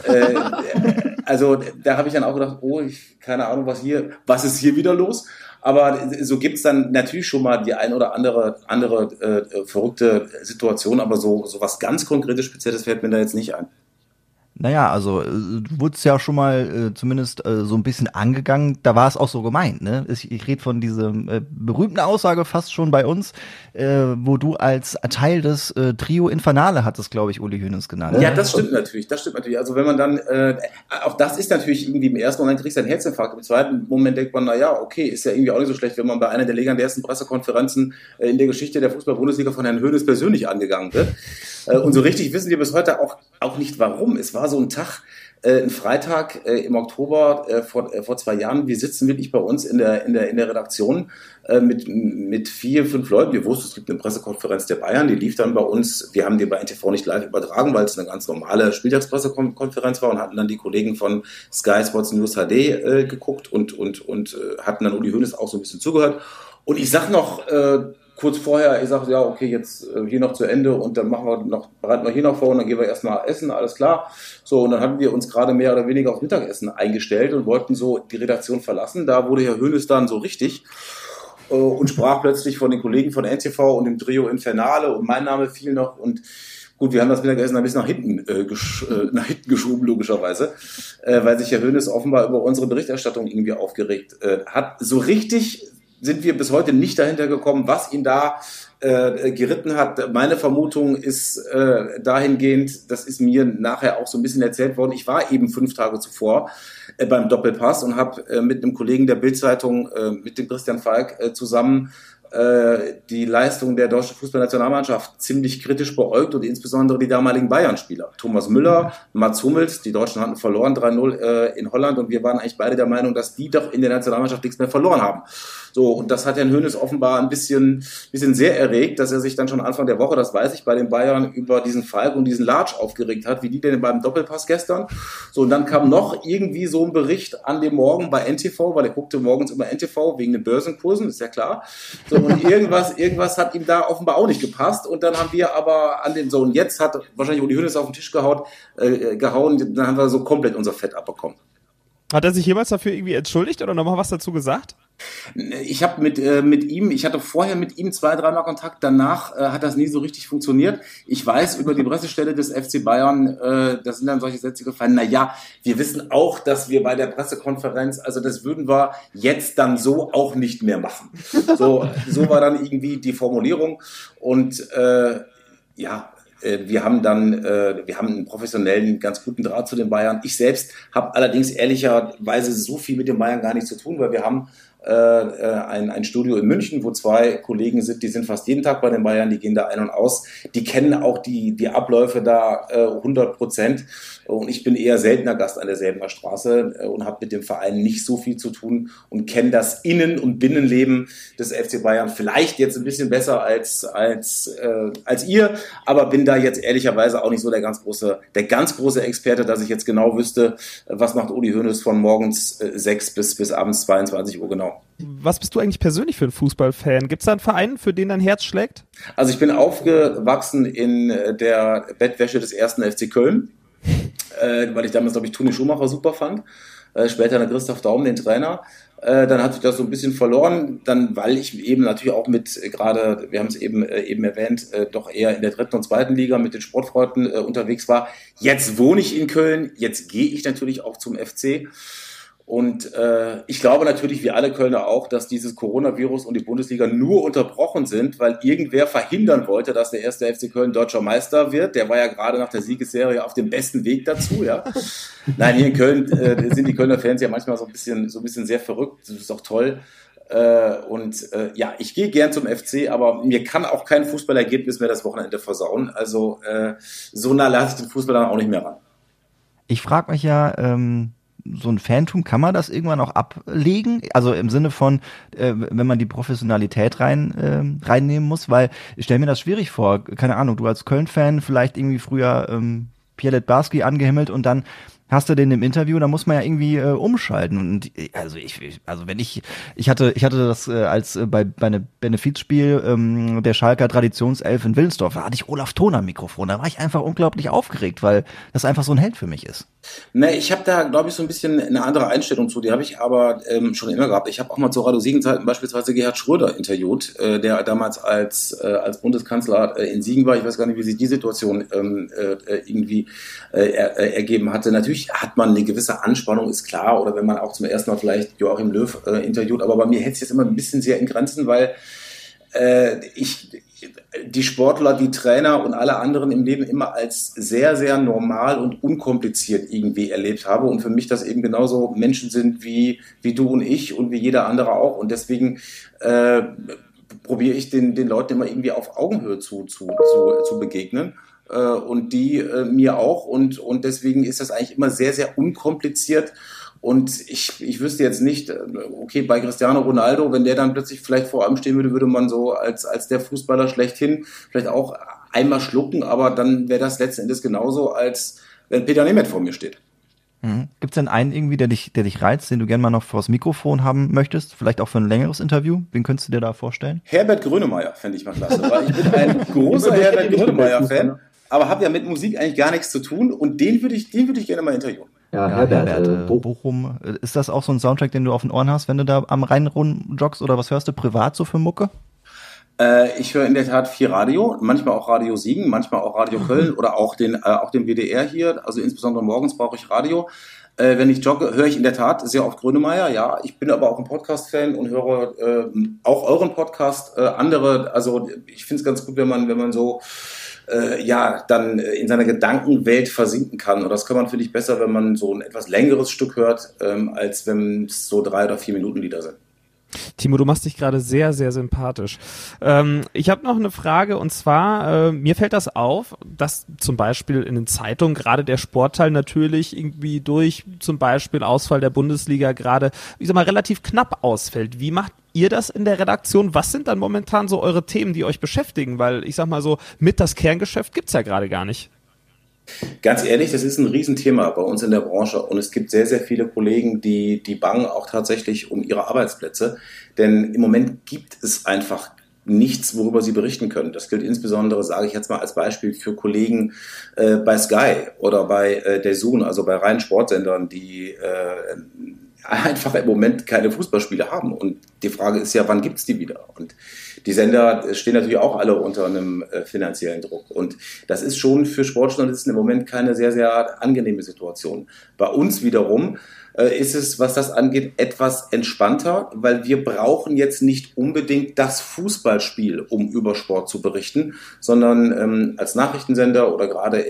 Äh, also da habe ich dann auch gedacht, oh, ich, keine Ahnung, was hier, was ist hier wieder los? Aber so gibt's dann natürlich schon mal die ein oder andere, andere äh, verrückte Situation, aber so, so was ganz Konkretes, Spezielles fällt mir da jetzt nicht ein. Naja, also äh, du wurdest ja schon mal äh, zumindest äh, so ein bisschen angegangen. Da war es auch so gemeint. Ne? Ich, ich rede von dieser äh, berühmten Aussage fast schon bei uns, äh, wo du als Teil des äh, Trio Infernale hattest, glaube ich, Uli Hönes genannt. Ja, das stimmt natürlich. Das stimmt natürlich. Also wenn man dann, äh, auch das ist natürlich irgendwie im ersten Moment kriegst du einen Herzinfarkt. Im zweiten Moment denkt man, na ja, okay, ist ja irgendwie auch nicht so schlecht, wenn man bei einer der legendärsten Pressekonferenzen äh, in der Geschichte der Fußball-Bundesliga von Herrn Hönes persönlich angegangen wird. Äh, und so richtig wissen wir bis heute auch, auch nicht warum. Es war so ein Tag, äh, ein Freitag äh, im Oktober äh, vor, äh, vor zwei Jahren. Wir sitzen wirklich bei uns in der, in der, in der Redaktion äh, mit, mit vier, fünf Leuten. Wir wussten, es gibt eine Pressekonferenz der Bayern, die lief dann bei uns. Wir haben die bei NTV nicht live übertragen, weil es eine ganz normale Spieltagspressekonferenz war und hatten dann die Kollegen von Sky Sports News HD äh, geguckt und, und, und hatten dann Uli Hoeneß auch so ein bisschen zugehört. Und ich sag noch, äh, kurz vorher, ich sage, ja, okay, jetzt äh, hier noch zu Ende und dann machen wir noch, bereiten wir hier noch vor und dann gehen wir erstmal essen, alles klar. So, und dann hatten wir uns gerade mehr oder weniger aufs Mittagessen eingestellt und wollten so die Redaktion verlassen. Da wurde Herr Hönes dann so richtig äh, und sprach plötzlich von den Kollegen von NTV und dem Trio Infernale und mein Name fiel noch und Gut, wir haben das Mittagessen ein bisschen nach hinten, äh, äh, nach hinten geschoben, logischerweise, äh, weil sich Herr Hönes offenbar über unsere Berichterstattung irgendwie aufgeregt äh, hat. So richtig sind wir bis heute nicht dahinter gekommen, was ihn da äh, geritten hat. Meine Vermutung ist äh, dahingehend, das ist mir nachher auch so ein bisschen erzählt worden. Ich war eben fünf Tage zuvor äh, beim Doppelpass und habe äh, mit einem Kollegen der Bildzeitung, äh, mit dem Christian Falk äh, zusammen äh, die Leistung der deutschen Fußballnationalmannschaft ziemlich kritisch beäugt und insbesondere die damaligen Bayern-Spieler. Thomas Müller, Mats Hummels, die Deutschen hatten verloren 3-0 äh, in Holland und wir waren eigentlich beide der Meinung, dass die doch in der Nationalmannschaft nichts mehr verloren haben. So, und das hat Herrn Hönes offenbar ein bisschen, bisschen sehr erregt, dass er sich dann schon Anfang der Woche, das weiß ich, bei den Bayern über diesen Falk und diesen Large aufgeregt hat, wie die denn beim Doppelpass gestern. So, und dann kam noch irgendwie so ein Bericht an dem Morgen bei NTV, weil er guckte morgens immer NTV wegen den Börsenkursen, ist ja klar. So, und irgendwas, irgendwas hat ihm da offenbar auch nicht gepasst. Und dann haben wir aber an den, so, und jetzt hat wahrscheinlich Uli Hönes auf den Tisch gehaut, äh, gehauen, dann haben wir so komplett unser Fett abbekommen. Hat er sich jemals dafür irgendwie entschuldigt oder nochmal was dazu gesagt? Ich habe mit, äh, mit ihm, ich hatte vorher mit ihm zwei, dreimal Kontakt, danach äh, hat das nie so richtig funktioniert. Ich weiß über die Pressestelle des FC Bayern, äh, da sind dann solche Sätze gefallen, na ja, wir wissen auch, dass wir bei der Pressekonferenz, also das würden wir jetzt dann so auch nicht mehr machen. So, so war dann irgendwie die Formulierung und äh, ja, äh, wir haben dann, äh, wir haben einen professionellen, ganz guten Draht zu den Bayern. Ich selbst habe allerdings ehrlicherweise so viel mit den Bayern gar nicht zu tun, weil wir haben äh, äh, ein, ein Studio in München, wo zwei Kollegen sind, die sind fast jeden Tag bei den Bayern, die gehen da ein und aus, die kennen auch die, die Abläufe da äh, 100 Prozent und ich bin eher seltener Gast an derselben Straße äh, und habe mit dem Verein nicht so viel zu tun und kenne das Innen- und Binnenleben des FC Bayern vielleicht jetzt ein bisschen besser als, als, äh, als ihr, aber bin da jetzt ehrlicherweise auch nicht so der ganz große, der ganz große Experte, dass ich jetzt genau wüsste, was macht Uli Hoeneß von morgens äh, 6 bis, bis abends 22 Uhr genau. Was bist du eigentlich persönlich für ein Fußballfan? Gibt es da einen Verein, für den dein Herz schlägt? Also ich bin aufgewachsen in der Bettwäsche des ersten FC Köln, äh, weil ich damals, glaube ich, Toni Schumacher super fand. Äh, später dann Christoph Daum, den Trainer. Äh, dann hat sich das so ein bisschen verloren, dann weil ich eben natürlich auch mit äh, gerade, wir haben es eben äh, eben erwähnt, äh, doch eher in der dritten und zweiten Liga mit den Sportfreunden unterwegs war. Jetzt wohne ich in Köln, jetzt gehe ich natürlich auch zum FC. Und äh, ich glaube natürlich, wie alle Kölner auch, dass dieses Coronavirus und die Bundesliga nur unterbrochen sind, weil irgendwer verhindern wollte, dass der erste FC Köln deutscher Meister wird. Der war ja gerade nach der Siegesserie auf dem besten Weg dazu. Ja, nein, hier in Köln äh, sind die Kölner Fans ja manchmal so ein bisschen, so ein bisschen sehr verrückt. Das ist auch toll. Äh, und äh, ja, ich gehe gern zum FC, aber mir kann auch kein Fußballergebnis mehr das Wochenende versauen. Also äh, so nah lasse ich den Fußball dann auch nicht mehr ran. Ich frage mich ja, ähm, so ein Phantom, kann man das irgendwann auch ablegen? Also im Sinne von, äh, wenn man die Professionalität rein äh, reinnehmen muss, weil ich stelle mir das schwierig vor. Keine Ahnung, du als Köln-Fan vielleicht irgendwie früher ähm, Pierre Barski angehimmelt und dann hast du den im Interview, da muss man ja irgendwie äh, umschalten. Und also ich, also wenn ich, ich hatte, ich hatte das äh, als äh, bei, bei einem Benefizspiel ähm, der Schalker Traditionself in Willensdorf, da hatte ich Olaf Thon am Mikrofon. Da war ich einfach unglaublich aufgeregt, weil das einfach so ein Held für mich ist. Ne, ich habe da, glaube ich, so ein bisschen eine andere Einstellung zu. Die habe ich aber ähm, schon immer gehabt. Ich habe auch mal zu Radio Siegen-Zeiten beispielsweise Gerhard Schröder interviewt, äh, der damals als, äh, als Bundeskanzler äh, in Siegen war. Ich weiß gar nicht, wie sich die Situation ähm, äh, irgendwie äh, äh, ergeben hatte. Natürlich hat man eine gewisse Anspannung, ist klar. Oder wenn man auch zum ersten Mal vielleicht Joachim Löw äh, interviewt. Aber bei mir hält es jetzt immer ein bisschen sehr in Grenzen, weil äh, ich die Sportler, die Trainer und alle anderen im Leben immer als sehr, sehr normal und unkompliziert irgendwie erlebt habe. Und für mich das eben genauso Menschen sind wie, wie du und ich und wie jeder andere auch. Und deswegen äh, probiere ich den, den Leuten immer irgendwie auf Augenhöhe zu, zu, zu, zu begegnen. Äh, und die äh, mir auch. Und, und deswegen ist das eigentlich immer sehr, sehr unkompliziert. Und ich, ich wüsste jetzt nicht, äh, okay, bei Cristiano Ronaldo, wenn der dann plötzlich vielleicht vor einem stehen würde, würde man so als, als der Fußballer schlechthin vielleicht auch einmal schlucken, aber dann wäre das letzten Endes genauso, als wenn Peter Nemeth vor mir steht. Mhm. Gibt es denn einen irgendwie, der dich, der dich reizt, den du gerne mal noch vors Mikrofon haben möchtest? Vielleicht auch für ein längeres Interview? Wen könntest du dir da vorstellen? Herbert Grönemeyer fände ich mal klasse, weil ich bin ein großer Herbert Grönemeyer-Fan, aber habe ja mit Musik eigentlich gar nichts zu tun und den würde ich, den würde ich gerne mal interviewen. Ja, Herbert, Herbert äh, Bochum. Bochum. Ist das auch so ein Soundtrack, den du auf den Ohren hast, wenn du da am Rhein joggst oder was hörst du privat so für Mucke? Äh, ich höre in der Tat viel Radio, manchmal auch Radio Siegen, manchmal auch Radio. Köln oder auch den, äh, auch den WDR hier. Also insbesondere morgens brauche ich Radio. Äh, wenn ich jogge, höre ich in der Tat sehr oft Grönemeyer, ja. Ich bin aber auch ein Podcast-Fan und höre äh, auch euren Podcast, äh, andere. Also ich finde es ganz gut, wenn man, wenn man so äh, ja, dann äh, in seiner Gedankenwelt versinken kann. Und das kann man, finde ich, besser, wenn man so ein etwas längeres Stück hört, ähm, als wenn es so drei oder vier Minuten Lieder sind. Timo, du machst dich gerade sehr, sehr sympathisch. Ähm, ich habe noch eine Frage und zwar, äh, mir fällt das auf, dass zum Beispiel in den Zeitungen gerade der Sportteil natürlich irgendwie durch zum Beispiel Ausfall der Bundesliga gerade, ich sag mal, relativ knapp ausfällt. Wie macht ihr das in der Redaktion? Was sind dann momentan so eure Themen, die euch beschäftigen? Weil ich sag mal so, mit das Kerngeschäft gibt's ja gerade gar nicht. Ganz ehrlich, das ist ein Riesenthema bei uns in der Branche und es gibt sehr, sehr viele Kollegen, die, die bangen auch tatsächlich um ihre Arbeitsplätze, denn im Moment gibt es einfach nichts, worüber sie berichten können. Das gilt insbesondere, sage ich jetzt mal als Beispiel, für Kollegen äh, bei Sky oder bei äh, der Zoom, also bei reinen Sportsendern, die äh, einfach im Moment keine Fußballspiele haben. Und die Frage ist ja, wann gibt's die wieder? Und die Sender stehen natürlich auch alle unter einem äh, finanziellen Druck. Und das ist schon für Sportjournalisten im Moment keine sehr, sehr angenehme Situation. Bei uns wiederum ist es, was das angeht, etwas entspannter, weil wir brauchen jetzt nicht unbedingt das Fußballspiel, um über Sport zu berichten, sondern ähm, als Nachrichtensender oder gerade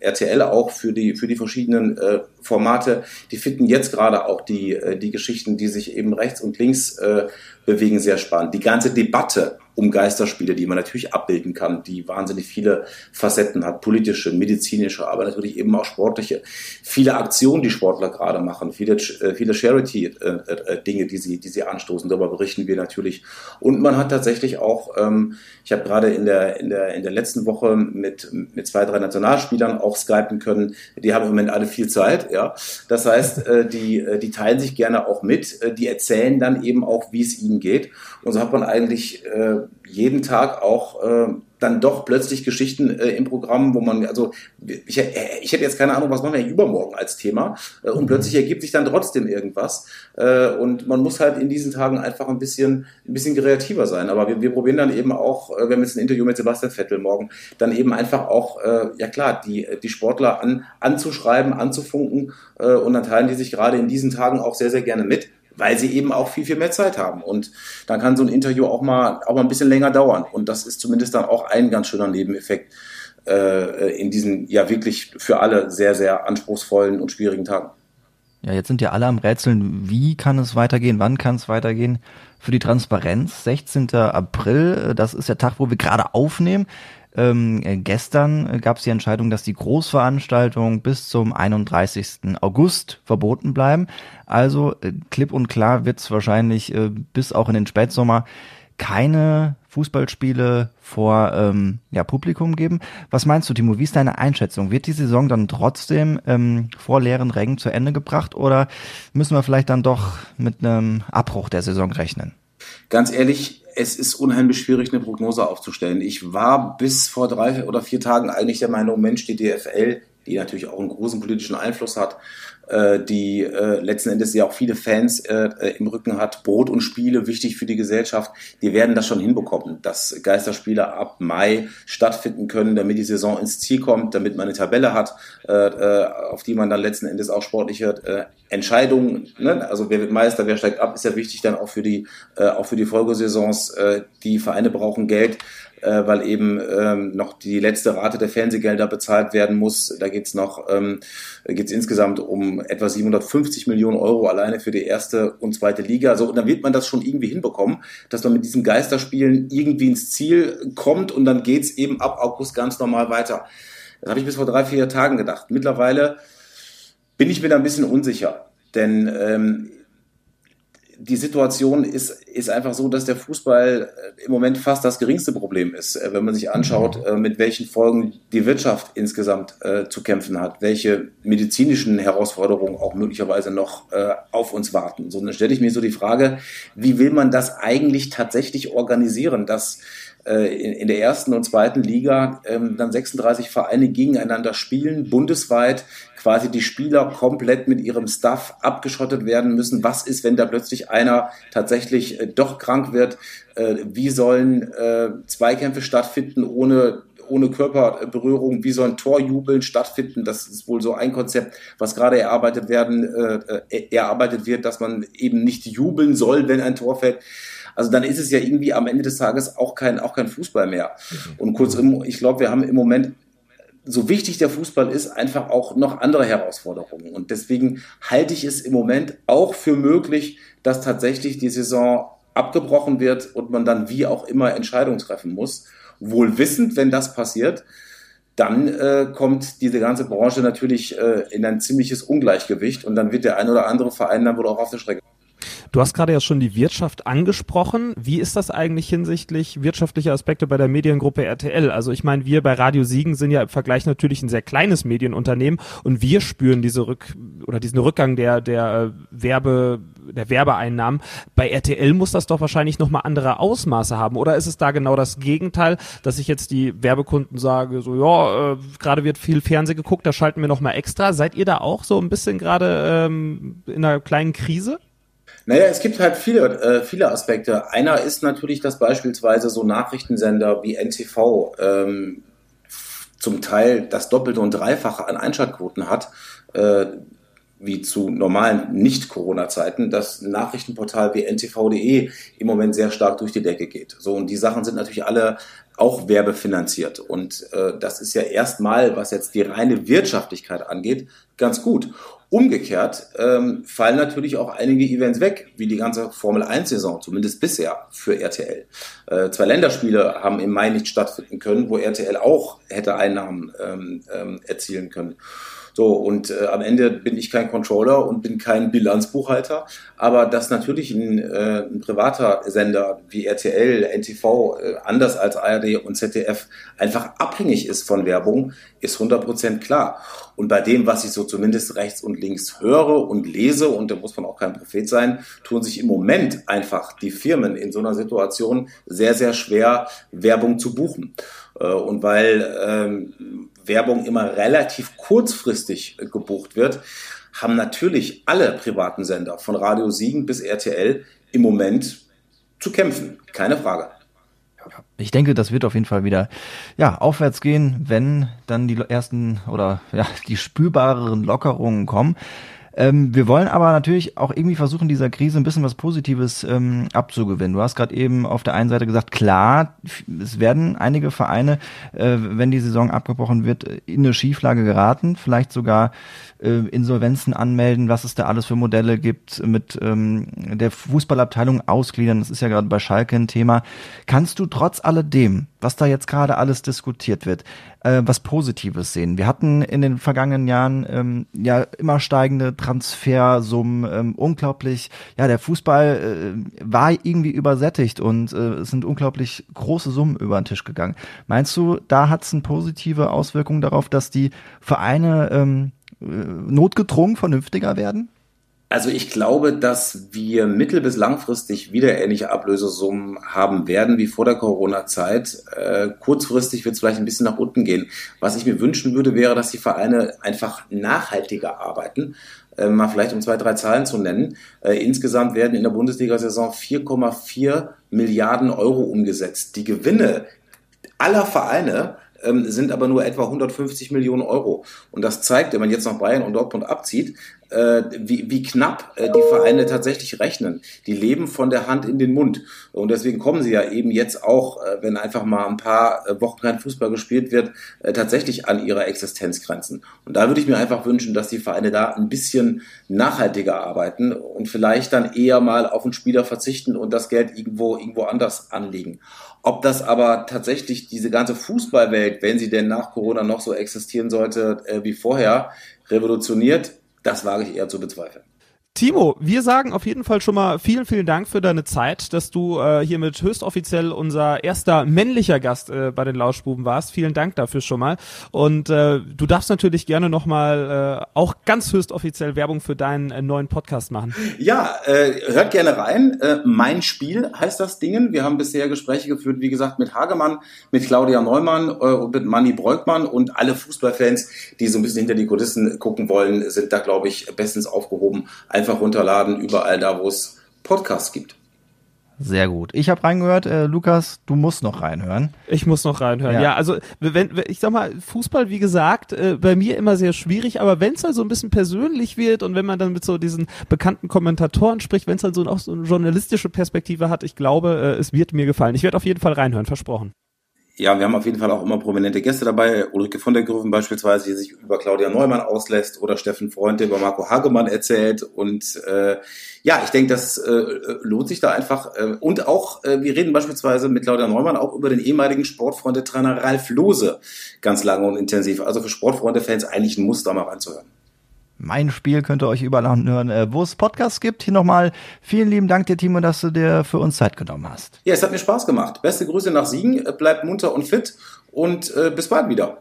RTL äh, auch für die, für die verschiedenen äh, Formate, die finden jetzt gerade auch die, äh, die Geschichten, die sich eben rechts und links äh, bewegen, sehr spannend. Die ganze Debatte um Geisterspiele, die man natürlich abbilden kann, die wahnsinnig viele Facetten hat, politische, medizinische, aber natürlich eben auch sportliche. Viele Aktionen, die Sportler gerade machen, viele, äh, viele Charity-Dinge, die sie, die sie anstoßen, darüber berichten wir natürlich. Und man hat tatsächlich auch, ähm, ich habe gerade in der, in, der, in der letzten Woche mit, mit zwei, drei Nationalspielern auch skypen können, die haben im Moment alle viel Zeit, ja. Das heißt, äh, die, die teilen sich gerne auch mit, die erzählen dann eben auch, wie es ihnen geht. Und so hat man eigentlich äh, jeden Tag auch äh, dann doch plötzlich Geschichten äh, im Programm, wo man, also ich, äh, ich hätte jetzt keine Ahnung, was machen wir übermorgen als Thema äh, und mhm. plötzlich ergibt sich dann trotzdem irgendwas äh, und man muss halt in diesen Tagen einfach ein bisschen, ein bisschen kreativer sein. Aber wir, wir probieren dann eben auch, äh, wir haben jetzt ein Interview mit Sebastian Vettel morgen, dann eben einfach auch, äh, ja klar, die, die Sportler an, anzuschreiben, anzufunken äh, und dann teilen die sich gerade in diesen Tagen auch sehr, sehr gerne mit weil sie eben auch viel, viel mehr Zeit haben. Und dann kann so ein Interview auch mal, auch mal ein bisschen länger dauern. Und das ist zumindest dann auch ein ganz schöner Nebeneffekt äh, in diesen ja wirklich für alle sehr, sehr anspruchsvollen und schwierigen Tagen. Ja, jetzt sind ja alle am Rätseln, wie kann es weitergehen, wann kann es weitergehen. Für die Transparenz, 16. April, äh, das ist der Tag, wo wir gerade aufnehmen. Ähm, äh, gestern gab es die Entscheidung, dass die Großveranstaltungen bis zum 31. August verboten bleiben. Also äh, klipp und klar wird es wahrscheinlich äh, bis auch in den Spätsommer keine Fußballspiele vor ähm, ja, Publikum geben. Was meinst du, Timo? Wie ist deine Einschätzung? Wird die Saison dann trotzdem ähm, vor leeren Rängen zu Ende gebracht oder müssen wir vielleicht dann doch mit einem Abbruch der Saison rechnen? Ganz ehrlich, es ist unheimlich schwierig, eine Prognose aufzustellen. Ich war bis vor drei oder vier Tagen eigentlich der Meinung, Mensch, die DFL, die natürlich auch einen großen politischen Einfluss hat, die äh, letzten Endes ja auch viele Fans äh, äh, im Rücken hat, Brot und Spiele wichtig für die Gesellschaft, die werden das schon hinbekommen, dass Geisterspiele ab Mai stattfinden können, damit die Saison ins Ziel kommt, damit man eine Tabelle hat, äh, äh, auf die man dann letzten Endes auch sportliche äh, Entscheidungen, ne? also wer wird Meister, wer steigt ab, ist ja wichtig dann auch für die, äh, auch für die Folgesaisons. Äh, die Vereine brauchen Geld äh, weil eben ähm, noch die letzte Rate der Fernsehgelder bezahlt werden muss. Da geht's noch, ähm, geht's insgesamt um etwa 750 Millionen Euro alleine für die erste und zweite Liga. So, und dann wird man das schon irgendwie hinbekommen, dass man mit diesen Geisterspielen irgendwie ins Ziel kommt und dann geht's eben ab August ganz normal weiter. Das habe ich bis vor drei, vier Tagen gedacht. Mittlerweile bin ich mir da ein bisschen unsicher. Denn ähm, die Situation ist, ist einfach so, dass der Fußball äh, im Moment fast das geringste Problem ist, äh, wenn man sich anschaut, mhm. äh, mit welchen Folgen die Wirtschaft insgesamt äh, zu kämpfen hat, welche medizinischen Herausforderungen auch möglicherweise noch äh, auf uns warten. So, dann stelle ich mir so die Frage, wie will man das eigentlich tatsächlich organisieren, dass äh, in, in, der ersten und zweiten Liga ähm, dann 36 Vereine gegeneinander spielen, bundesweit quasi die Spieler komplett mit ihrem Staff abgeschottet werden müssen. Was ist, wenn da plötzlich einer tatsächlich äh, doch krank wird? Äh, wie sollen äh, Zweikämpfe stattfinden ohne ohne Körperberührung, wie sollen Torjubeln stattfinden? Das ist wohl so ein Konzept, was gerade erarbeitet werden, äh, erarbeitet wird, dass man eben nicht jubeln soll, wenn ein Tor fällt. Also dann ist es ja irgendwie am Ende des Tages auch kein, auch kein Fußball mehr. Mhm. Und kurzum, ich glaube, wir haben im Moment so wichtig der Fußball ist, einfach auch noch andere Herausforderungen. Und deswegen halte ich es im Moment auch für möglich, dass tatsächlich die Saison abgebrochen wird und man dann wie auch immer Entscheidungen treffen muss. Wohl wissend, wenn das passiert, dann äh, kommt diese ganze Branche natürlich äh, in ein ziemliches Ungleichgewicht und dann wird der ein oder andere Verein dann wohl auch auf der Strecke Du hast gerade ja schon die Wirtschaft angesprochen. Wie ist das eigentlich hinsichtlich wirtschaftlicher Aspekte bei der Mediengruppe RTL? Also ich meine, wir bei Radio Siegen sind ja im Vergleich natürlich ein sehr kleines Medienunternehmen und wir spüren diese Rück oder diesen Rückgang der der äh, Werbe der Werbeeinnahmen. Bei RTL muss das doch wahrscheinlich nochmal andere Ausmaße haben. Oder ist es da genau das Gegenteil, dass ich jetzt die Werbekunden sage, so ja, äh, gerade wird viel Fernseh geguckt, da schalten wir nochmal extra. Seid ihr da auch so ein bisschen gerade ähm, in einer kleinen Krise? Naja, es gibt halt viele, äh, viele Aspekte. Einer ist natürlich, dass beispielsweise so Nachrichtensender wie NTV ähm, zum Teil das Doppelte und Dreifache an Einschaltquoten hat, äh, wie zu normalen Nicht-Corona-Zeiten, das Nachrichtenportal wie ntv.de im Moment sehr stark durch die Decke geht. So, und die Sachen sind natürlich alle auch werbefinanziert. Und äh, das ist ja erstmal, was jetzt die reine Wirtschaftlichkeit angeht, ganz gut. Umgekehrt ähm, fallen natürlich auch einige Events weg, wie die ganze Formel 1-Saison, zumindest bisher für RTL. Äh, zwei Länderspiele haben im Mai nicht stattfinden können, wo RTL auch hätte Einnahmen ähm, ähm, erzielen können. So, und äh, am Ende bin ich kein Controller und bin kein Bilanzbuchhalter, aber dass natürlich ein, äh, ein privater Sender wie RTL, NTV, äh, anders als ARD und ZDF einfach abhängig ist von Werbung, ist 100% klar. Und bei dem, was ich so zumindest rechts und links höre und lese, und da muss man auch kein Prophet sein, tun sich im Moment einfach die Firmen in so einer Situation sehr, sehr schwer, Werbung zu buchen. Äh, und weil ähm, Werbung immer relativ kurzfristig gebucht wird, haben natürlich alle privaten Sender von Radio Siegen bis RTL im Moment zu kämpfen. Keine Frage. Ich denke, das wird auf jeden Fall wieder ja, aufwärts gehen, wenn dann die ersten oder ja, die spürbareren Lockerungen kommen. Ähm, wir wollen aber natürlich auch irgendwie versuchen, dieser Krise ein bisschen was Positives ähm, abzugewinnen. Du hast gerade eben auf der einen Seite gesagt, klar, es werden einige Vereine, äh, wenn die Saison abgebrochen wird, in eine Schieflage geraten, vielleicht sogar äh, Insolvenzen anmelden, was es da alles für Modelle gibt, mit ähm, der Fußballabteilung ausgliedern, das ist ja gerade bei Schalke ein Thema. Kannst du trotz alledem, was da jetzt gerade alles diskutiert wird, äh, was Positives sehen? Wir hatten in den vergangenen Jahren ähm, ja immer steigende Transfersummen, ähm, unglaublich, ja, der Fußball äh, war irgendwie übersättigt und äh, es sind unglaublich große Summen über den Tisch gegangen. Meinst du, da hat es eine positive Auswirkung darauf, dass die Vereine ähm, äh, notgedrungen vernünftiger werden? Also ich glaube, dass wir mittel- bis langfristig wieder ähnliche Ablösesummen haben werden wie vor der Corona-Zeit. Äh, kurzfristig wird es vielleicht ein bisschen nach unten gehen. Was ich mir wünschen würde, wäre, dass die Vereine einfach nachhaltiger arbeiten. Äh, mal vielleicht um zwei, drei Zahlen zu nennen. Äh, insgesamt werden in der Bundesliga-Saison 4,4 Milliarden Euro umgesetzt. Die Gewinne aller Vereine ähm, sind aber nur etwa 150 Millionen Euro. Und das zeigt, wenn man jetzt noch Bayern und Dortmund abzieht, äh, wie, wie knapp äh, die Vereine tatsächlich rechnen. Die leben von der Hand in den Mund. Und deswegen kommen sie ja eben jetzt auch, äh, wenn einfach mal ein paar äh, Wochen kein Fußball gespielt wird, äh, tatsächlich an ihre Existenzgrenzen. Und da würde ich mir einfach wünschen, dass die Vereine da ein bisschen nachhaltiger arbeiten und vielleicht dann eher mal auf einen Spieler verzichten und das Geld irgendwo, irgendwo anders anlegen. Ob das aber tatsächlich diese ganze Fußballwelt, wenn sie denn nach Corona noch so existieren sollte äh, wie vorher, revolutioniert, das wage ich eher zu bezweifeln. Timo, wir sagen auf jeden Fall schon mal vielen, vielen Dank für deine Zeit, dass du äh, hiermit höchstoffiziell unser erster männlicher Gast äh, bei den Lauschbuben warst. Vielen Dank dafür schon mal. Und äh, du darfst natürlich gerne nochmal äh, auch ganz höchstoffiziell Werbung für deinen äh, neuen Podcast machen. Ja, äh, hört gerne rein. Äh, mein Spiel heißt das Dingen. Wir haben bisher Gespräche geführt, wie gesagt, mit Hagemann, mit Claudia Neumann äh, und mit Manni Breukmann und alle Fußballfans, die so ein bisschen hinter die Kulissen gucken wollen, sind da, glaube ich, bestens aufgehoben einfach runterladen, überall da, wo es Podcasts gibt. Sehr gut. Ich habe reingehört, äh, Lukas, du musst noch reinhören. Ich muss noch reinhören. Ja, ja also wenn, wenn ich sag mal, Fußball, wie gesagt, äh, bei mir immer sehr schwierig, aber wenn es halt so ein bisschen persönlich wird und wenn man dann mit so diesen bekannten Kommentatoren spricht, wenn es halt so auch so eine journalistische Perspektive hat, ich glaube, äh, es wird mir gefallen. Ich werde auf jeden Fall reinhören, versprochen. Ja, wir haben auf jeden Fall auch immer prominente Gäste dabei. Ulrike von der Grüven beispielsweise, die sich über Claudia Neumann auslässt oder Steffen Freund, der über Marco Hagemann erzählt. Und äh, ja, ich denke, das äh, lohnt sich da einfach. Äh, und auch, äh, wir reden beispielsweise mit Claudia Neumann auch über den ehemaligen Sportfreunde-Trainer Ralf Lose ganz lange und intensiv. Also für Sportfreunde-Fans eigentlich ein Muster mal reinzuhören. Mein Spiel könnt ihr euch überall anhören, äh, wo es Podcasts gibt. Hier nochmal vielen lieben Dank dir, Timo, dass du dir für uns Zeit genommen hast. Ja, es hat mir Spaß gemacht. Beste Grüße nach Siegen, bleibt munter und fit und äh, bis bald wieder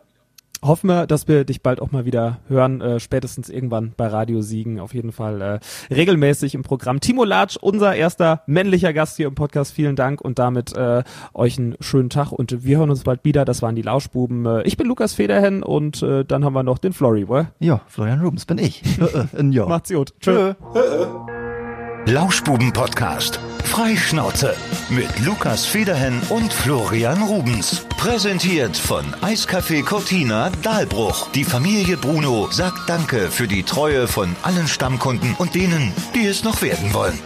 hoffen wir, dass wir dich bald auch mal wieder hören, äh, spätestens irgendwann bei Radio Siegen, auf jeden Fall äh, regelmäßig im Programm. Timo Latsch, unser erster männlicher Gast hier im Podcast, vielen Dank und damit äh, euch einen schönen Tag und wir hören uns bald wieder, das waren die Lauschbuben. Äh, ich bin Lukas Federhen und äh, dann haben wir noch den Flori, wohl? Ja, Florian Rubens bin ich. Äh, äh, ja. Macht's gut. Tschö. Tschö. Lauschbuben-Podcast. Freischnauze mit Lukas Federhen und Florian Rubens. Präsentiert von Eiscafé Cortina Dahlbruch. Die Familie Bruno sagt Danke für die Treue von allen Stammkunden und denen, die es noch werden wollen.